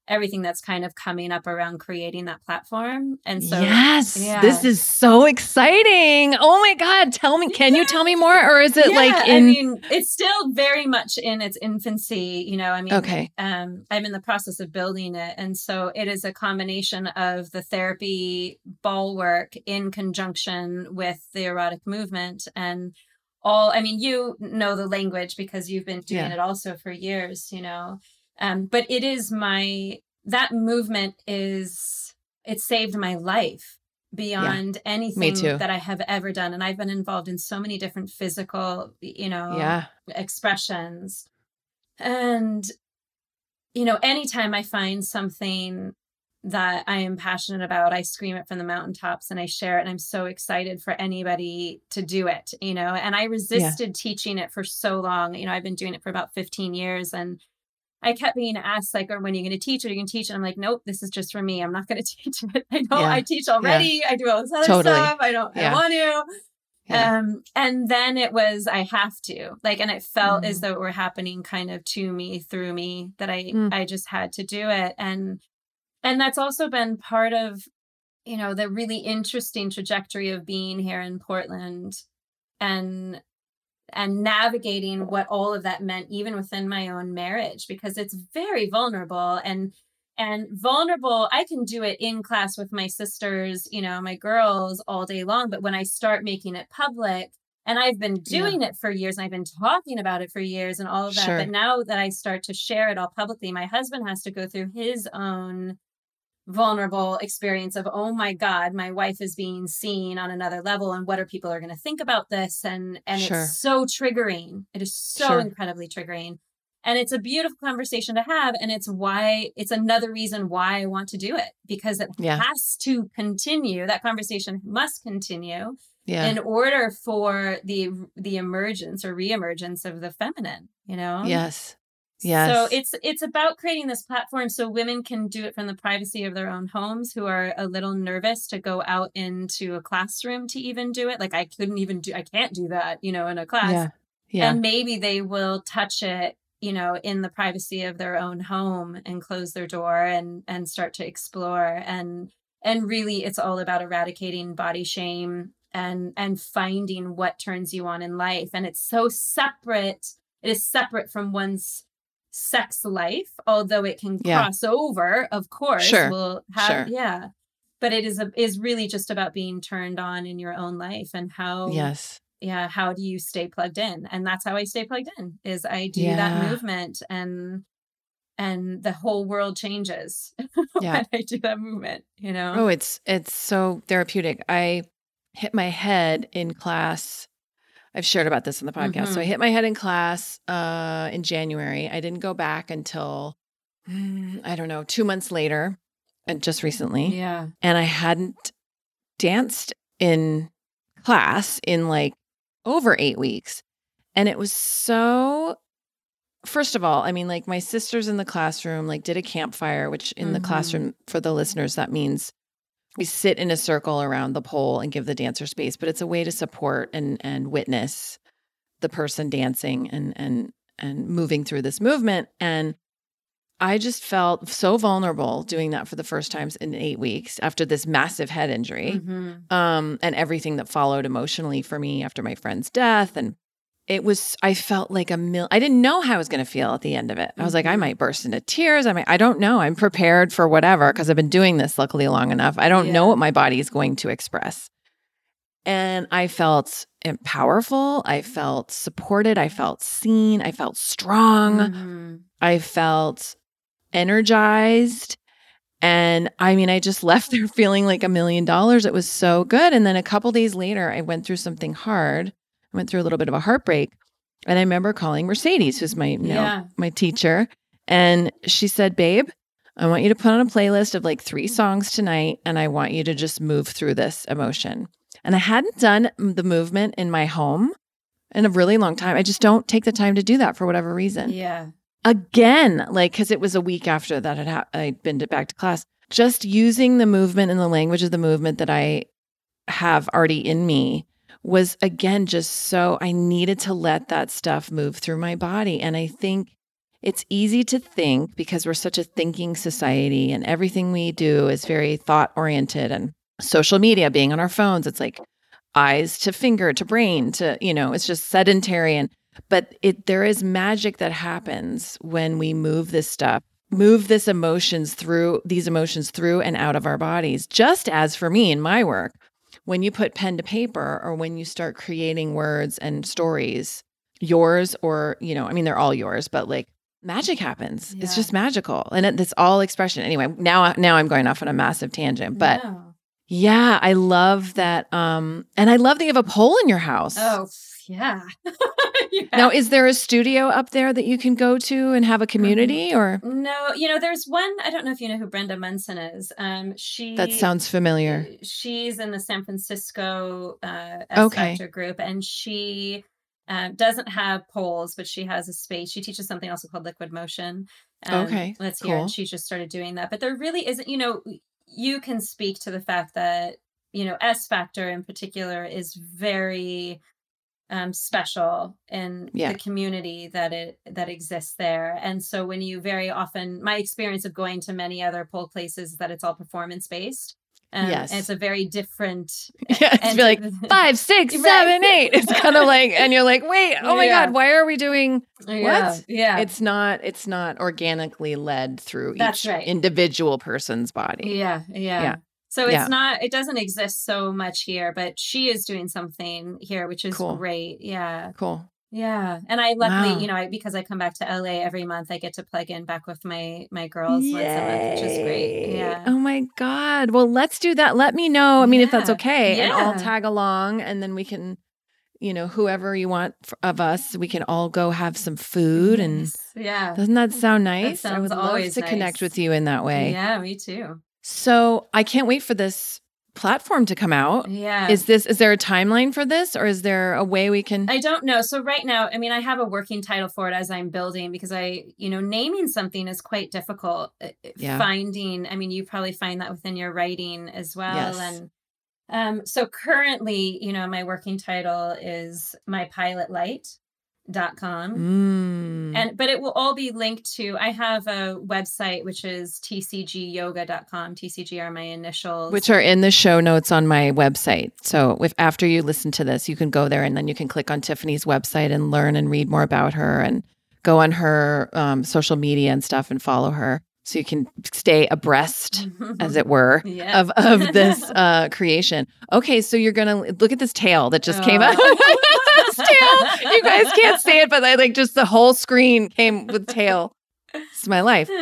everything that's kind of coming up around creating that platform, and so yes, yeah. this is so exciting. Oh my God. Tell me, can you tell me more? Or is it like in. I mean, it's still very much in its infancy. You know, I mean, Okay. um, I'm in the process of building it, and so it is a combination of the therapy ball work in conjunction with the erotic movement and all. I mean, you know the language because you've been doing Yeah. it also for years. You know, um, but it is my that movement is it saved my life beyond anything too. that I have ever done. And I've been involved in so many different physical, you know, yeah. expressions. And, you know, anytime I find something that I am passionate about, I scream it from the mountaintops and I share it. And I'm so excited for anybody to do it, you know. And I resisted teaching it for so long. You know, I've been doing it for about 15 years and I kept being asked, like, or when are you going to teach? Are you going to teach And I'm like, nope, this is just for me. I'm not going to teach it. I know Yeah. I teach already. I do all this other Totally. stuff. I don't, I Yeah. don't want to. Yeah. Um, and then it was I have to like, and it felt as Mhm. though it were happening kind of to me through me that I Mm. I just had to do it, and and that's also been part of you know the really interesting trajectory of being here in Portland, and and navigating what all of that meant even within my own marriage because it's very vulnerable and and vulnerable i can do it in class with my sisters you know my girls all day long but when i start making it public and i've been Yeah. doing it for years and i've been talking about it for years and all of that Sure. but now that i start to share it all publicly my husband has to go through his own vulnerable experience of oh my god my wife is being seen on another level and what are people are going to think about this and and Sure. it's so triggering it is so Sure. incredibly triggering and it's a beautiful conversation to have and it's why it's another reason why i want to do it because it Yeah. has to continue that conversation must continue Yeah. in order for the the emergence or reemergence of the feminine you know yes. Yes. so it's it's about creating this platform so women can do it from the privacy of their own homes who are a little nervous to go out into a classroom to even do it like i couldn't even do i can't do that you know in a class Yeah. Yeah. and maybe they will touch it you know in the privacy of their own home and close their door and and start to explore and and really it's all about eradicating body shame and and finding what turns you on in life and it's so separate it is separate from one's sex life although it can Yeah. cross over of course Sure. will have Sure. yeah but it is a, is really just about being turned on in your own life and how yes. yeah, how do you stay plugged in? And that's how I stay plugged in is I do Yeah. that movement and and the whole world changes Yeah. when I do that movement, you know? Oh, it's it's so therapeutic. I hit my head in mm-hmm. class. I've shared about this on the podcast. So I Mhm. hit my head in class uh, in January. I didn't go back until mm, I don't know, two months later, and just recently. yeah. And I hadn't danced in class in like over eight weeks, and it was so. First of all, I mean, like my sisters in the classroom, like did a campfire, which in the Mhm. classroom for the listeners, that means we sit in a circle around the pole and give the dancer space, but it's a way to support and and witness the person dancing and and and moving through this movement. And I just felt so vulnerable doing that for the first times in eight weeks after this massive head injury Mhm. um, and everything that followed emotionally for me after my friend's death. And it was, I felt like a mil. I didn't know how I was going to feel at the end of it. I was like, I Mhm. might burst into tears. I might, I don't know. I'm prepared for whatever because I've been doing this luckily long enough. I don't know what my body is going to express. And I felt powerful. I felt supported. I felt seen. I felt strong. Mhm. I felt energized. And I mean, I just left there feeling like a million dollars. It was so good. And then a couple days later, I went through something hard. I went through a little bit of a heartbreak. And I remember calling Mercedes, who's my, you know, Yeah. my teacher. And she said, Babe, I want you to put on a playlist of like three mm-hmm. songs tonight. And I want you to just move through this emotion. And I hadn't done the movement in my home in a really long time. I just don't take the time to do that for whatever reason Yeah. again, like because it was a week after that had hap- I'd been to back to class. Just using the movement and the language of the movement that I have already in me was again just so I needed to let that stuff move through my body. And I think it's easy to think because we're such a thinking society and everything we do is very thought oriented and social media being on our phones, it's like eyes to finger to brain to, you know, it's just sedentary and but it there is magic that happens when we move this stuff move this emotions through these emotions through and out of our bodies just as for me in my work when you put pen to paper or when you start creating words and stories yours or you know i mean they're all yours but like magic happens. It's just magical and it, it's all expression. Anyway now now i'm going off on a massive tangent but No. yeah i love that um and i love that you have a pole in your house. Oh, yeah. Yeah. now, is there a studio up there that you can go to and have a community or No, you know, there's one. I don't know if you know who Brenda Munson is. Um, she that sounds familiar? She's in the San Francisco uh, S Okay. Factor group, and she um, doesn't have poles, but she has a space. She teaches something also called liquid motion. Um, Okay, that's here, cool. and she just started doing that. But there really isn't. You know, you can speak to the fact that you know S Factor in particular is very um, special in Yeah. the community that it that exists there. And so when you very often, my experience of going to many other pole places is that it's all performance based. Um, Yes. and it's a very different. Yeah, it's like five, six, Right. seven, eight. It's kind of like, and you're like, wait, oh my Yeah. God, why are we doing? Yeah, yeah, It's not, it's not organically led through That's each right. individual person's body. yeah, yeah. Yeah. So it's Yeah. not. It doesn't exist so much here, but she is doing something here, which is Cool. great. Yeah, Cool. yeah. And I luckily, Wow. you know, I, because I come back to LA every month, I get to plug in back with my my girls once a month, which is great. Yeah. Oh my God. Well, let's do that. Let me know. I mean, if that's Yeah. okay. And I'll tag along and then we can, you know, whoever you want of us, we can all go have some food. And yeah, doesn't that sound nice? I sounds would love to connect with you in that way. yeah, me too. So I can't wait for this platform to come out. Yeah. Is this, is there a timeline for this or is there a way we can? I don't know. So right now, I mean, I have a working title for it as I'm building because I, you know, naming something is quite difficult. Uh, Yeah. Finding, I mean, you probably find that within your writing as well. Yes. And um, so currently, you know, my working title is my pilot light.com. Mm. And but it will all be linked to I have a website which is tcgyoga.com. TCG are my initials. which are in the show notes on my website. So if after you listen to this, you can go there and then you can click on Tiffany's website and learn and read more about her and go on her um, social media and stuff and follow her. so you can stay abreast, as it were, Yeah. of of this uh, creation. Okay, so you're gonna look at this tail that just came out. Oh. this tail. You guys can't see it, but I like just the whole screen came with tail. It's my life.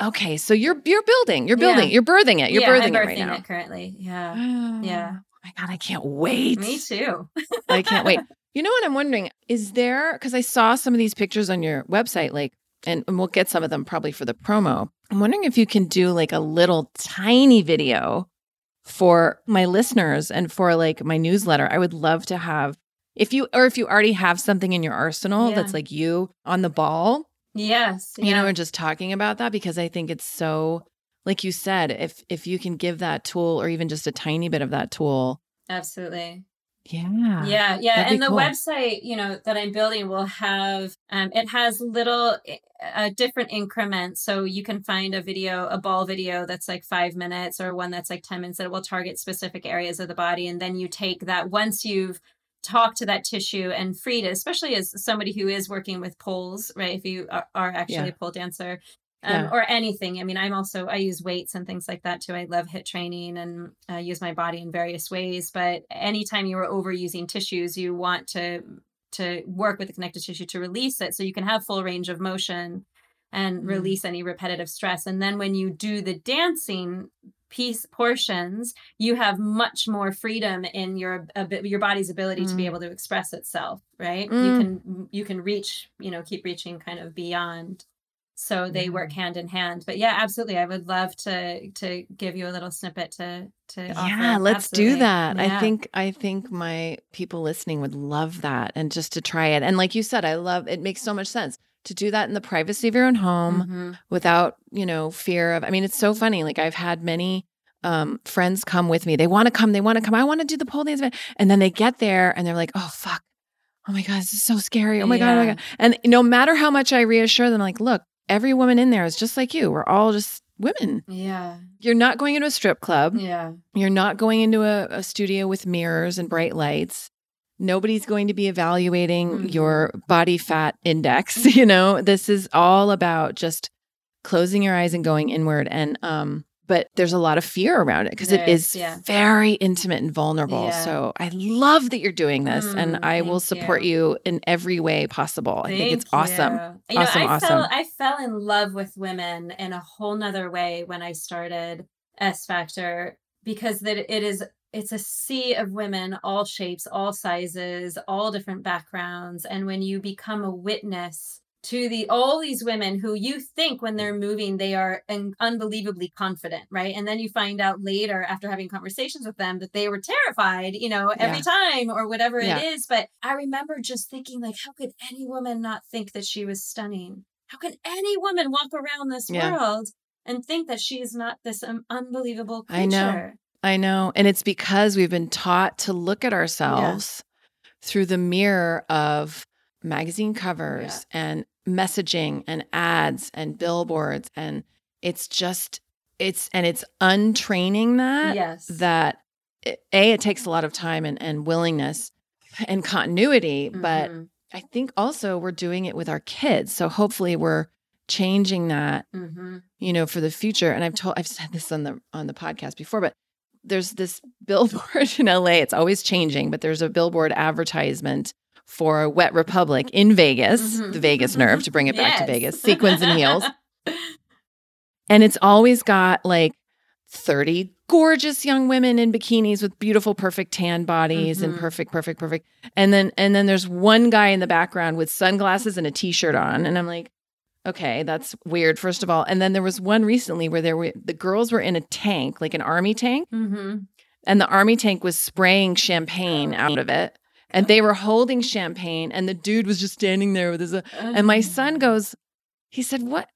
Okay, so you're you're building, you're building, Yeah. you're birthing it, you're yeah, birthing I'm it birthing right now. currently. Yeah. Yeah. Oh my god, I can't wait. Me too. I can't wait. You know what I'm wondering? Is there because I saw some of these pictures on your website, like, and, and we'll get some of them probably for the promo. I'm wondering if you can do like a little tiny video for my listeners and for like my newsletter. I would love to have if you or if you already have something in your arsenal Yeah. that's like you on the ball, Yes. you know, yeah. and just talking about that because I think it's so like you said, if if you can give that tool or even just a tiny bit of that tool, Absolutely. yeah. Yeah, yeah. that'd And the cool. website, you know, that I'm building will have um it has little uh, different increments. So you can find a video, a ball video that's like five minutes or one that's like 10 minutes that will target specific areas of the body. And then you take that once you've talked to that tissue and freed it, especially as somebody who is working with poles, right? If you are, are actually Yeah. a pole dancer. Um, Yeah. or anything. I mean, I'm also I use weights and things like that too. I love HIIT training and uh, use my body in various ways. But anytime you are overusing tissues, you want to to work with the connective tissue to release it, so you can have full range of motion and Mm. release any repetitive stress. And then when you do the dancing piece portions, you have much more freedom in your your body's ability to be Mm. able to express itself. Right? Mm. You can you can reach you know keep reaching kind of beyond so they work hand in hand but yeah absolutely i would love to to give you a little snippet to to offer. Yeah, let's do Absolutely. that. I think I think my people listening would love that and just to try it. And like you said, I love it makes so much sense to do that in the privacy of your own home Mhm. without, you know, fear of I mean, it's so funny. Like I've had many um friends come with me. They want to come, they want to come. I want to do the pole dance event. And then they get there and they're like, "Oh fuck. Oh my god, this is so scary. Oh my god, oh my god." And no matter how much I reassure them like, "Look, every woman in there is just like you. We're all just women. yeah You're not going into a strip club. yeah You're not going into a, a studio with mirrors and bright lights. Nobody's going to be evaluating Mhm. your body fat index. You know, this is all about just closing your eyes and going inward. And, um, but there's a lot of fear around it because it is yeah. very intimate and vulnerable. Yeah. So I love that you're doing this and Mm, I will support you. in every way possible. I think it's awesome. You, You know, Awesome, I awesome. fell I fell in love with women in a whole nother way when I started S Factor because that it is it's a sea of women, all shapes, all sizes, all different backgrounds. And when you become a witness to the all these women who you think when they're moving they are un- unbelievably confident right and then you find out later after having conversations with them that they were terrified you know every time or whatever Yeah. it is but i remember just thinking like how could any woman not think that she was stunning how can any woman walk around this Yeah. world and think that she is not this um, unbelievable creature I know. I know. And it's because we've been taught to look at ourselves through the mirror of magazine covers and messaging and ads and billboards. And it's just, it's, and it's untraining that, yes that it, A, it takes a lot of time and, and willingness and continuity. But Mhm, I think also we're doing it with our kids. So hopefully we're changing that mhm. you know, for the future. And I've told, I've said this on the on the podcast before, but there's this billboard in LA. It's always changing, but there's a billboard advertisement for Wet Republic in Vegas, Mhm. the Vegas nerve to bring it back to Vegas, sequins and heels, and it's always got like 30 gorgeous young women in bikinis with beautiful perfect tan bodies and Mhm. perfect perfect perfect and then and then there's one guy in the background with sunglasses and a t-shirt on and i'm like okay that's weird first of all. And then there was one recently where there were the girls were in a tank like an army tank. Mhm. and the army tank was spraying champagne out of it. And they were holding champagne and the dude was just standing there with his uh, and my son goes he said what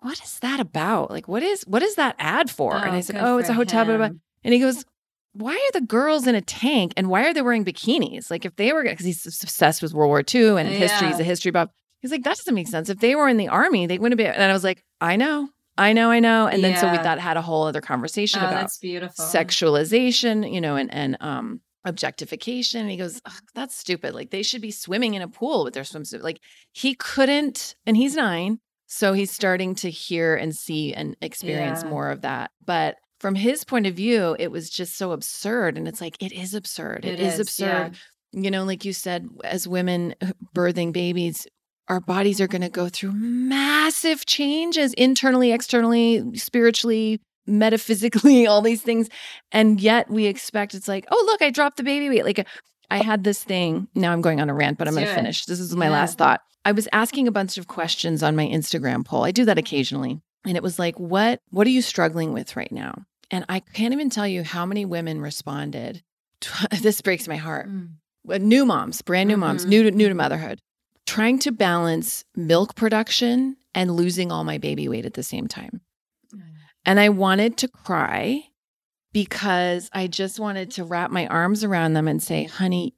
what is that about? Like what is what is that ad for? And i Oh, said oh it's a hotel blah, blah, blah. and he goes why are the girls in a tank and why are they wearing bikinis? Like if they were because he's obsessed with world war ii and history he's a history buff he's like that doesn't make sense if they were in the army they wouldn't be and i was like i know i know i know and then so we Yeah. that had a whole other conversation oh, about sexualization, you know, and and um objectification. And he goes, that's stupid. Like they should be swimming in a pool with their swimsuit. Like he couldn't, and he's nine, So he's starting to hear and see and experience Yeah. more of that. But from his point of view, it was just so absurd. And it's like, it is absurd. It it is, is, absurd. You know, like you said, as women birthing babies, our bodies are going to go through massive changes internally, externally, spiritually, metaphysically, all these things. And yet we expect it's like, oh, look, I dropped the baby weight. Like I had this thing. Now I'm going on a rant, but I'm going to finish. This is my Yeah. last thought. I was asking a bunch of questions on my Instagram poll. I do that occasionally. And it was like, what what are you struggling with right now? And I can't even tell you how many women responded. this breaks my heart. Mm. New moms, brand new moms, Mhm. new to, new to motherhood, trying to balance milk production and losing all my baby weight at the same time. Mm. And I wanted to cry because I just wanted to wrap my arms around them and say, honey,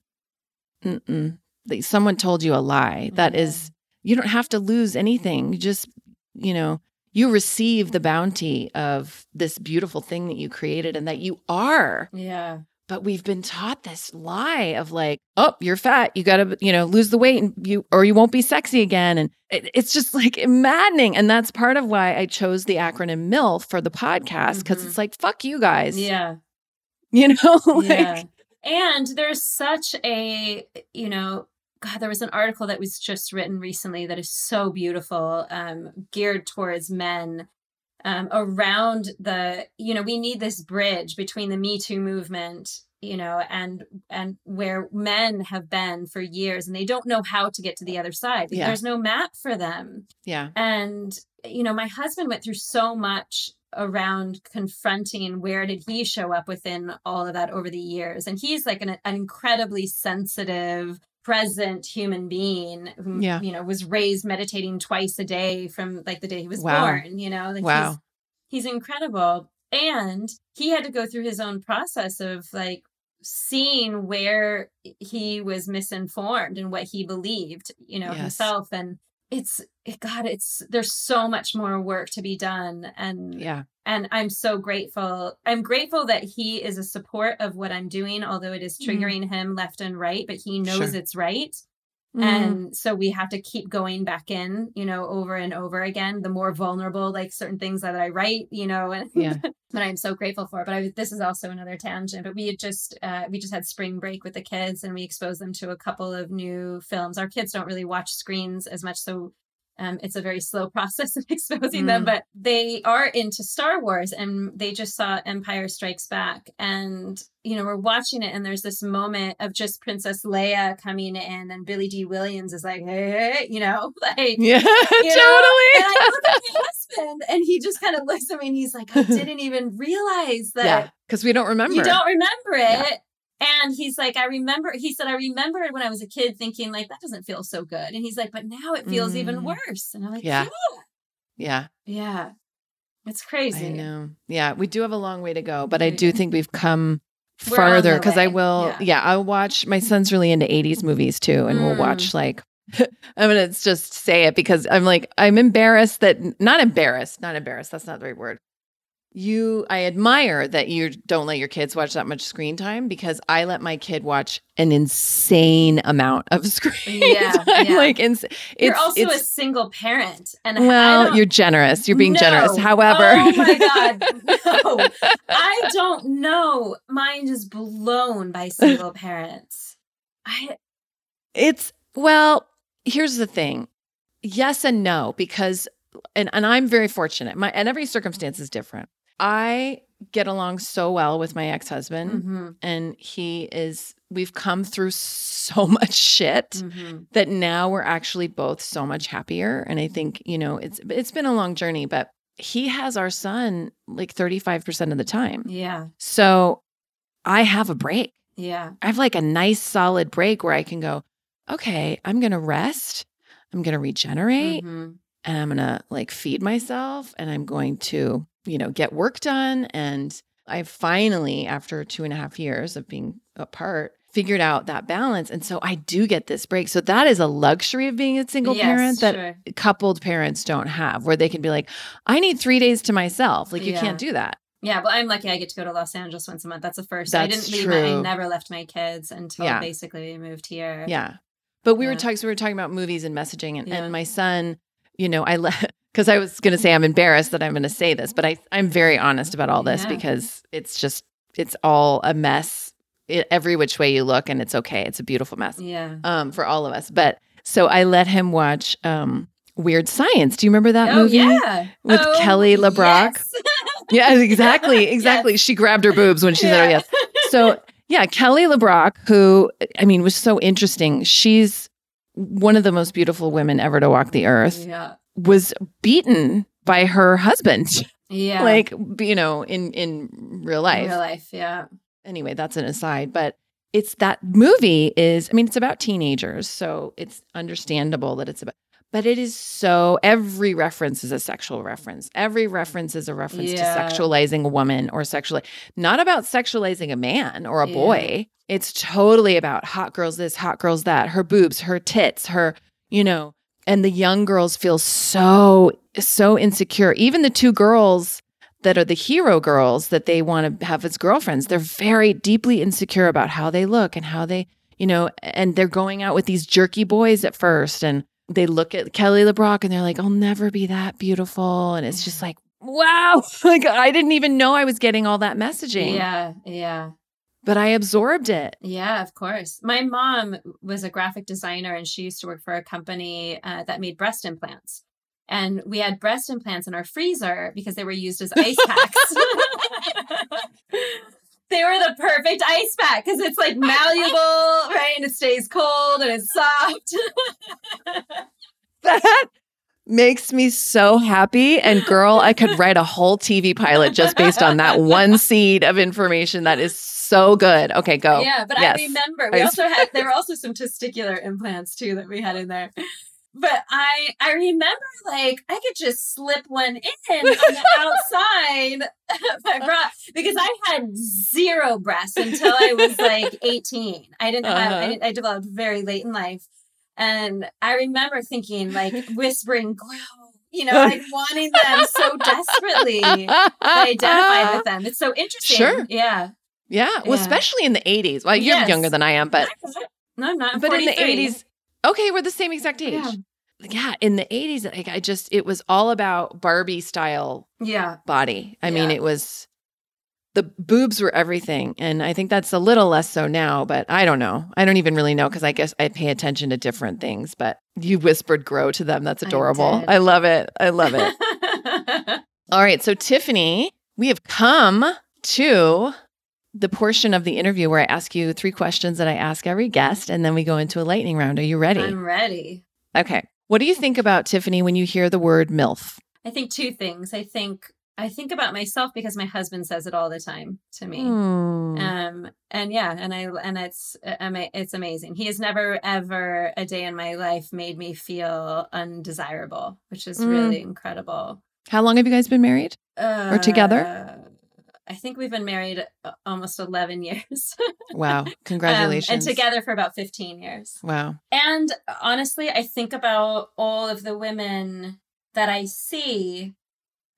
mm-mm, someone told you a lie. That is, mm-hmm. you don't have to lose anything. You just, you know, you receive the bounty of this beautiful thing that you created and that you are. Yeah. But we've been taught this lie of like, oh, you're fat. You got to, you know, lose the weight and you, or you won't be sexy again. And it, it's just like maddening. And that's part of why I chose the acronym MILF for the podcast because Mhm. it's like, fuck you guys. Yeah. You know, like, yeah. And there's such a, you know, God, there was an article that was just written recently that is so beautiful, um, geared towards men um, around the, you know, we need this bridge between the Me Too movement, you know, and and where men have been for years and they don't know how to get to the other side. Yeah. There's no map for them. yeah. And, you know, my husband went through so much around confronting where did he show up within all of that over the years. And he's like an, an incredibly sensitive, present human being who, Yeah. you know, was raised meditating twice a day from like the day he was Wow. born, you know, like Wow. he's, he's incredible. And he had to go through his own process of like seeing where he was misinformed and what he believed, you know, Yes. himself. And it's it, God, it's there's so much more work to be done. And Yeah. and I'm so grateful. I'm grateful that he is a support of what I'm doing, although it is Mhm. triggering him left and right, but he knows Sure. it's right. Mm. And so we have to keep going back in, you know, over and over again. The more vulnerable, like certain things that I write, you know, and Yeah. that I'm so grateful for. But I, this is also another tangent. But we had just uh, we just had spring break with the kids, and we exposed them to a couple of new films. Our kids don't really watch screens as much, so um, it's a very slow process of exposing them. Mm. But they are into Star Wars, and they just saw Empire Strikes Back, and you know we're watching it, and there's this moment of just Princess Leia coming in, and Billy Dee Williams is like, hey, you know, like Yeah. you know? totally. And I look at my husband, and he just kind of looks at me, and he's like, "I didn't even realize that yeah. Because we don't remember. you don't remember Yeah. It." And he's like, "I remember." He said, "I remember when I was a kid, thinking like that doesn't feel so good." And he's like, "But now it feels even Mm. worse." And I'm like, Yeah. "Yeah, Yeah. yeah, it's crazy." I know. Yeah, we do have a long way to go, but I do think we've come We're farther because I will. Yeah. Yeah. I'll watch. My son's really into '80s movies too, and we'll Mm. watch like. I'm gonna just say it because I'm like I'm embarrassed that not embarrassed, not embarrassed. That's not the right word. You, I admire that you don't let your kids watch that much screen time because I let my kid watch an insane amount of screen Yeah, time. yeah. Like, ins- You're it's, also a single parent, and well, you're generous. You're being generous. However, oh my god, no, I don't know. Mind is blown by single parents. I It's well, here's the thing. Yes and no, because and, and I'm very fortunate. My and every circumstance is different. I get along so well with my ex-husband Mhm, and he is we've come through so much shit mhm. that now we're actually both so much happier and I think, you know, it's it's been a long journey, but he has our son like 35% of the time. yeah, So I have a break. yeah, I have like a nice solid break where I can go, okay, I'm going to rest. I'm going to regenerate mhm. And I'm going to like feed myself and I'm going to, you know, get work done. And I finally, after two and a half years of being apart, figured out that balance. And so I do get this break. So that is a luxury of being a single Yes, parent that sure. coupled parents don't have, where they can be like, I need three days to myself. Like you Yeah. can't do that. Yeah, but I'm lucky I get to go to Los Angeles once a month. That's the first. I didn't leave. My, I never left my kids until Yeah. basically we moved here. Yeah. But we were talking so we were talking about movies and messaging and, Yeah. and my son, you know, I let because I was going to say I'm embarrassed that I'm going to say this, but I I'm very honest about all this Yeah. because it's just it's all a mess i every which way you look, and it's okay. It's a beautiful mess Yeah. um, for all of us. But so I let him watch um, Weird Science. Do you remember that oh movie? yeah. with Oh, Kelly LeBrock? yes. Yeah, exactly, exactly. She grabbed her boobs when she said, "Oh yes." So yeah, Kelly LeBrock, who I mean was so interesting. She's one of the most beautiful women ever to walk the earth. yeah. Was beaten by her husband, Yeah. like you know, in in real life. real life. Yeah. Anyway, that's an aside, but it's that movie is. I mean, it's about teenagers, so it's understandable that it's about. But it is so every reference is a sexual reference. Every reference is a reference Yeah. to sexualizing a woman or sexually not about sexualizing a man or a Yeah. boy. It's totally about hot girls this, hot girls that, her boobs, her tits, her, you know, and the young girls feel so so insecure. Even the two girls that are the hero girls that they want to have as girlfriends, they're very deeply insecure about how they look and how they, you know, and they're going out with these jerky boys at first and they look at Kelly LeBrock and they're like, I'll never be that beautiful. And it's just like, wow. Like I didn't even know I was getting all that messaging. Yeah. Yeah. But I absorbed it. Yeah, of course. My mom was a graphic designer and she used to work for a company uh, that made breast implants. And we had breast implants in our freezer because they were used as ice packs. they were the perfect ice pack because it's like malleable, right? And it stays cold and it's soft. That makes me so happy. And girl, I could write a whole TV pilot just based on that one seed of information. That is so good. Okay, go. Yeah, but Yes. I remember we also had there were also some testicular implants too that we had in there. But I I remember like I could just slip one in on the outside of my bra because I had zero breasts until I was like 18. I didn't have I, Uh-huh. didn't- I developed very late in life. And I remember thinking like whispering you know, like wanting them so desperately. I identified with them. It's so interesting. Sure. Yeah. Yeah. Well, Yeah. especially in the 80s. Well, you're Yes. younger than I am, but No, I'm not. I'm but in the 80s, okay, we're the same exact age. Yeah. Yeah. in the 80s, like I just it was all about Barbie style Yeah. body. I mean, it was the boobs were everything. And I think that's a little less so now, but I don't know. I don't even really know because I guess I pay attention to different things. But you whispered grow to them. That's adorable. did. I love it. I love it. All right. So, Tiffany, we have come to the portion of the interview where I ask you three questions that I ask every guest, and then we go into a lightning round. Are you ready? I'm ready. okay. What do you think about Tiffany when you hear the word MILF? I think two things. I think I think about myself because my husband says it all the time to me. Hmm. Um and yeah, and I and it's uh, it's amazing. He has never ever a day in my life made me feel undesirable, which is Mm. really incredible. How long have you guys been married? Uh, together? I think we've been married uh, almost 11 years. Wow. Um, Congratulations. and together for about 15 years. Wow. And honestly, I think about all of the women that I see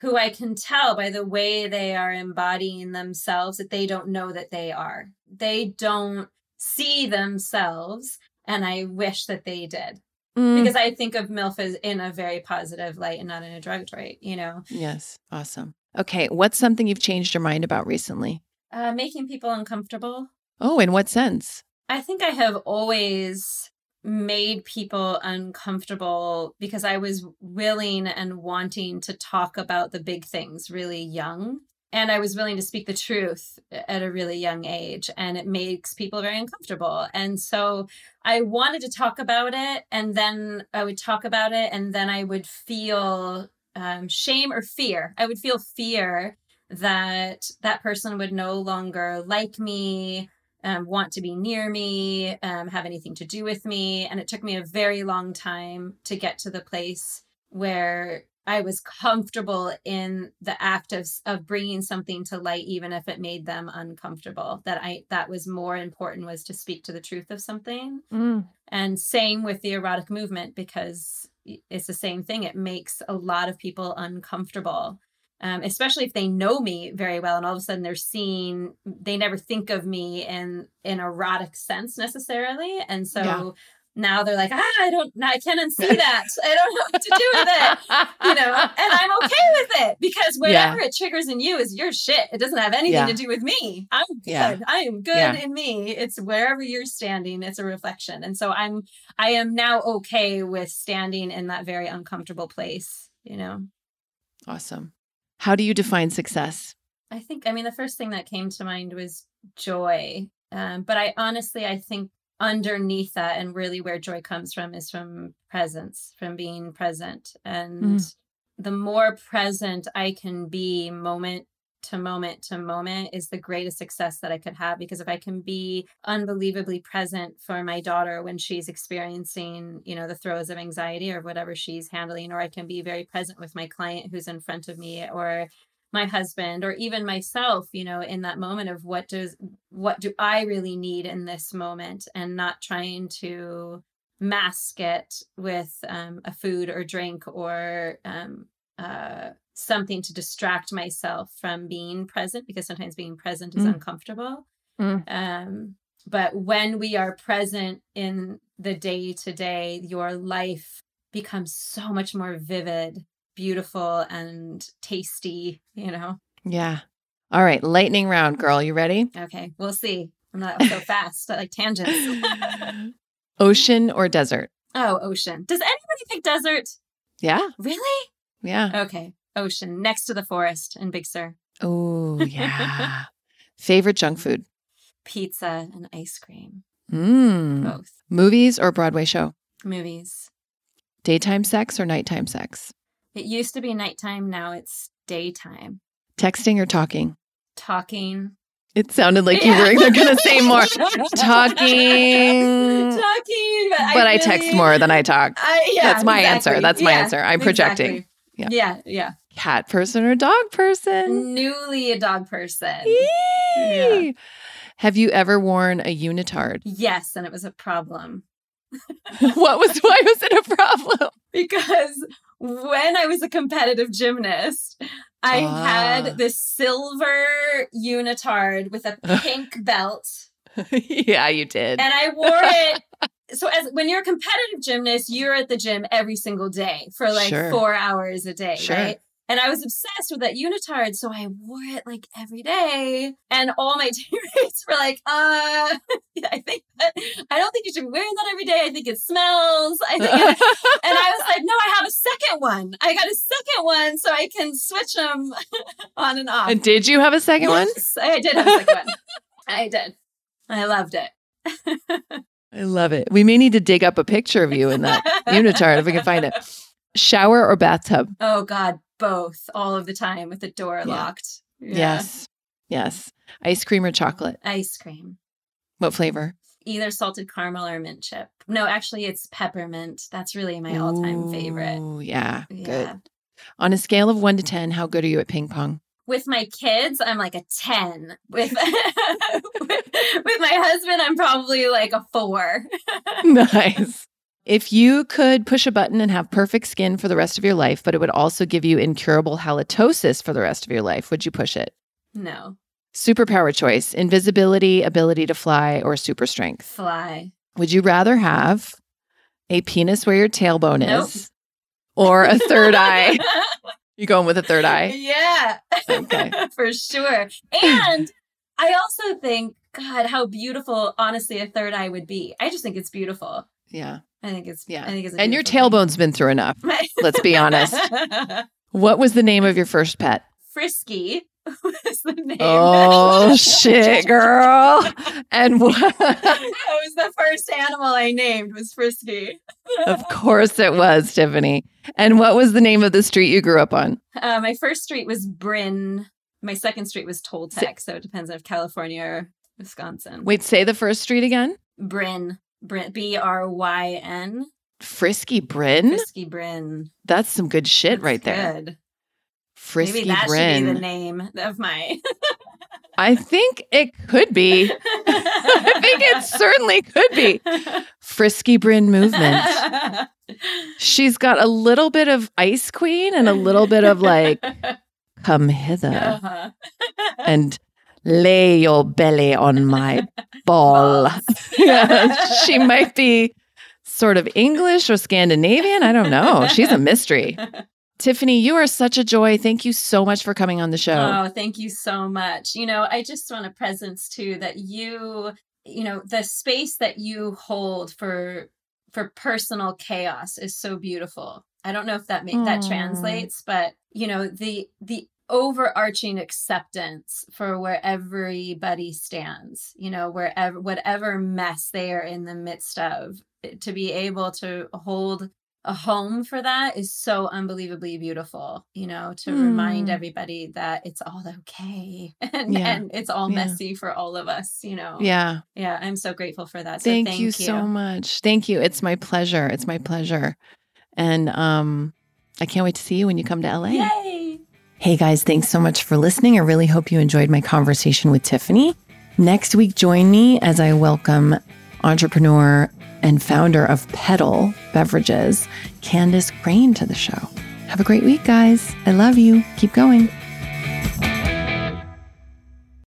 who I can tell by the way they are embodying themselves that they don't know that they are. They don't see themselves. And I wish that they did Mm, because I think of MILF as in a very positive light and not in a derogatory, you know, yes. Awesome. Okay. What's something you've changed your mind about recently? uh, making people uncomfortable. Oh, in what sense? I think I have always made people uncomfortable because I was willing and wanting to talk about the big things really young. And I was willing to speak the truth at a really young age. And it makes people very uncomfortable. And so I wanted to talk about it. And then I would talk about it. And then I would feel um, shame or fear. I would feel fear that that person would no longer like me um, want to be near me, um, have anything to do with me. And it took me a very long time to get to the place where I was comfortable in the act of, of bringing something to light, even if it made them uncomfortable. That I that was more important was to speak to the truth of something. Mm, And same with the erotic movement because it's the same thing. It makes a lot of people uncomfortable um, especially if they know me very well and all of a sudden they're seeing they never think of me in an erotic sense necessarily and so Yeah. Now they're like, ah, I don't, I can't unsee that. I don't know what to do with it, you know, and I'm okay with it because whatever it triggers in you is your shit. It doesn't have anything Yeah. to do with me. I'm good. Yeah. I am good Yeah. in me. It's wherever you're standing, it's a reflection. And so I'm, I am now okay with standing in that very uncomfortable place, you know. Awesome. How do you define success? I think, I mean, the first thing that came to mind was joy. Um, but I honestly, I think underneath that and really where joy comes from is from presence, from being present. And hmm. the more present I can be moment to moment to moment is the greatest success that I could have. Because if I can be unbelievably present for my daughter when she's experiencing, you know, the throes of anxiety or whatever she's handling, or I can be very present with my client who's in front of me, or my husband or even myself you know in that moment of what does what do i really need in this moment and not trying to mask it with um, a food or drink or um, uh, something to distract myself from being present because sometimes being present is Mm. uncomfortable Mm. um, but when we are present in the day to day your life becomes so much more vivid beautiful and tasty, you know. Yeah. All right. Lightning round, girl. You ready? Okay, we'll see. I'm not so fast. I like tangents. Ocean or desert? oh, ocean. Does anybody pick desert? Yeah. Really? Yeah. Okay. Ocean next to the forest in Big Sur. Oh, yeah. Favorite junk food? Pizza and ice cream. Mm. Both. Movies or Broadway show? Movies. Daytime sex or nighttime sex? It used to be nighttime, now it's daytime. Texting or talking? Talking. It sounded like you were going to say more. Talking. Talking. But, But I text more than I talk. I, yeah, That's my answer. That's my Yeah, answer. I'm projecting. exactly. Yeah. Yeah, yeah. Cat person or dog person? Newly a dog person. Yee. Have you ever worn a unitard? Yes, and it was a problem what was why was it a problem? because when I was a competitive gymnast, I Ah. had this silver unitard with a pink belt, yeah, you did. and I wore it. So, as when you're a competitive gymnast, you're at the gym every single day for like Sure. four hours a day, Sure. right? And I was obsessed with that unitard, so I wore it like every day. And all my teammates were like, "Uh, I think that I don't think you should be wearing that every day. I think it smells. I think." And I was like, "No, I have a second one. I got a second one, so I can switch them on and off." And did you have a second one? I did have a second one. I did. I loved it. I love it. We may need to dig up a picture of you in that unitard if we can find it. Shower or bathtub? Oh God, both all of the time with the door Yeah. locked. Yeah. Yes. Yes. Ice cream or chocolate? Ice cream. What flavor? Either salted caramel or mint chip. No, actually, it's peppermint. That's really my all-time favorite. Ooh, yeah, Yeah. good. On a scale of one to 10, how good are you at ping pong? With my kids, I'm like a 10. With, with, with my husband, I'm probably like a four. nice. If you could push a button and have perfect skin for the rest of your life, but it would also give you incurable halitosis for the rest of your life, would you push it? No, Superpower choice invisibility, ability to fly, or super strength. fly. Would you rather have a penis where your tailbone Nope. is or a third eye? You going with a third eye? Yeah. Okay. For sure. And I also think, God, how beautiful, honestly, a third eye would be. I just think it's beautiful. Yeah. I think it's, Yeah. I think it's, And your beautiful thing. tailbone's been through enough. Let's be honest. What was the name of your first pet? Frisky was the name. Oh, shit, girl. And what? that was the first animal I named was Frisky. of course it was, Tiffany. And what was the name of the street you grew up on? Uh, my first street was Bryn. My second street was Toltec, so it depends on if California or Wisconsin. Wait, say the first street again. Bryn, Bryn, B R Y N, Frisky Bryn. Frisky Bryn. That's some good shit That's right there. Good. Frisky Maybe that should be the name of my. I think it could be. I think it certainly could be. Frisky Bryn movement. She's got a little bit of Ice Queen and a little bit of like, come hither Uh-huh. and lay your belly on my ball. Yeah, she might be sort of English or Scandinavian. I don't know. She's a mystery. Tiffany, you are such a joy. Thank you so much for coming on the show. Oh, thank you so much. You know, I just want a presence too that you, you know, the space that you hold for for personal chaos is so beautiful. I don't know if that make, that translates, but you know, the the overarching acceptance for where everybody stands, you know, wherever whatever mess they are in the midst of, eh, to be able to hold a home for that is so unbelievably beautiful, you know, to mm. remind everybody that it's all okay and, yeah. and it's all yeah. messy for all of us, you know. Yeah. Yeah. I'm so grateful for that. So thank, thank you, you so much. Thank you. It's my pleasure. It's my pleasure. And um I can't wait to see you when you come to LA. Yay. Hey guys, thanks so much for listening. I really hope you enjoyed my conversation with Tiffany. Next week, join me as I welcome entrepreneur and founder of Petal Beverages, Candace Crane, to the show. Have a great week, guys. I love you. Keep going.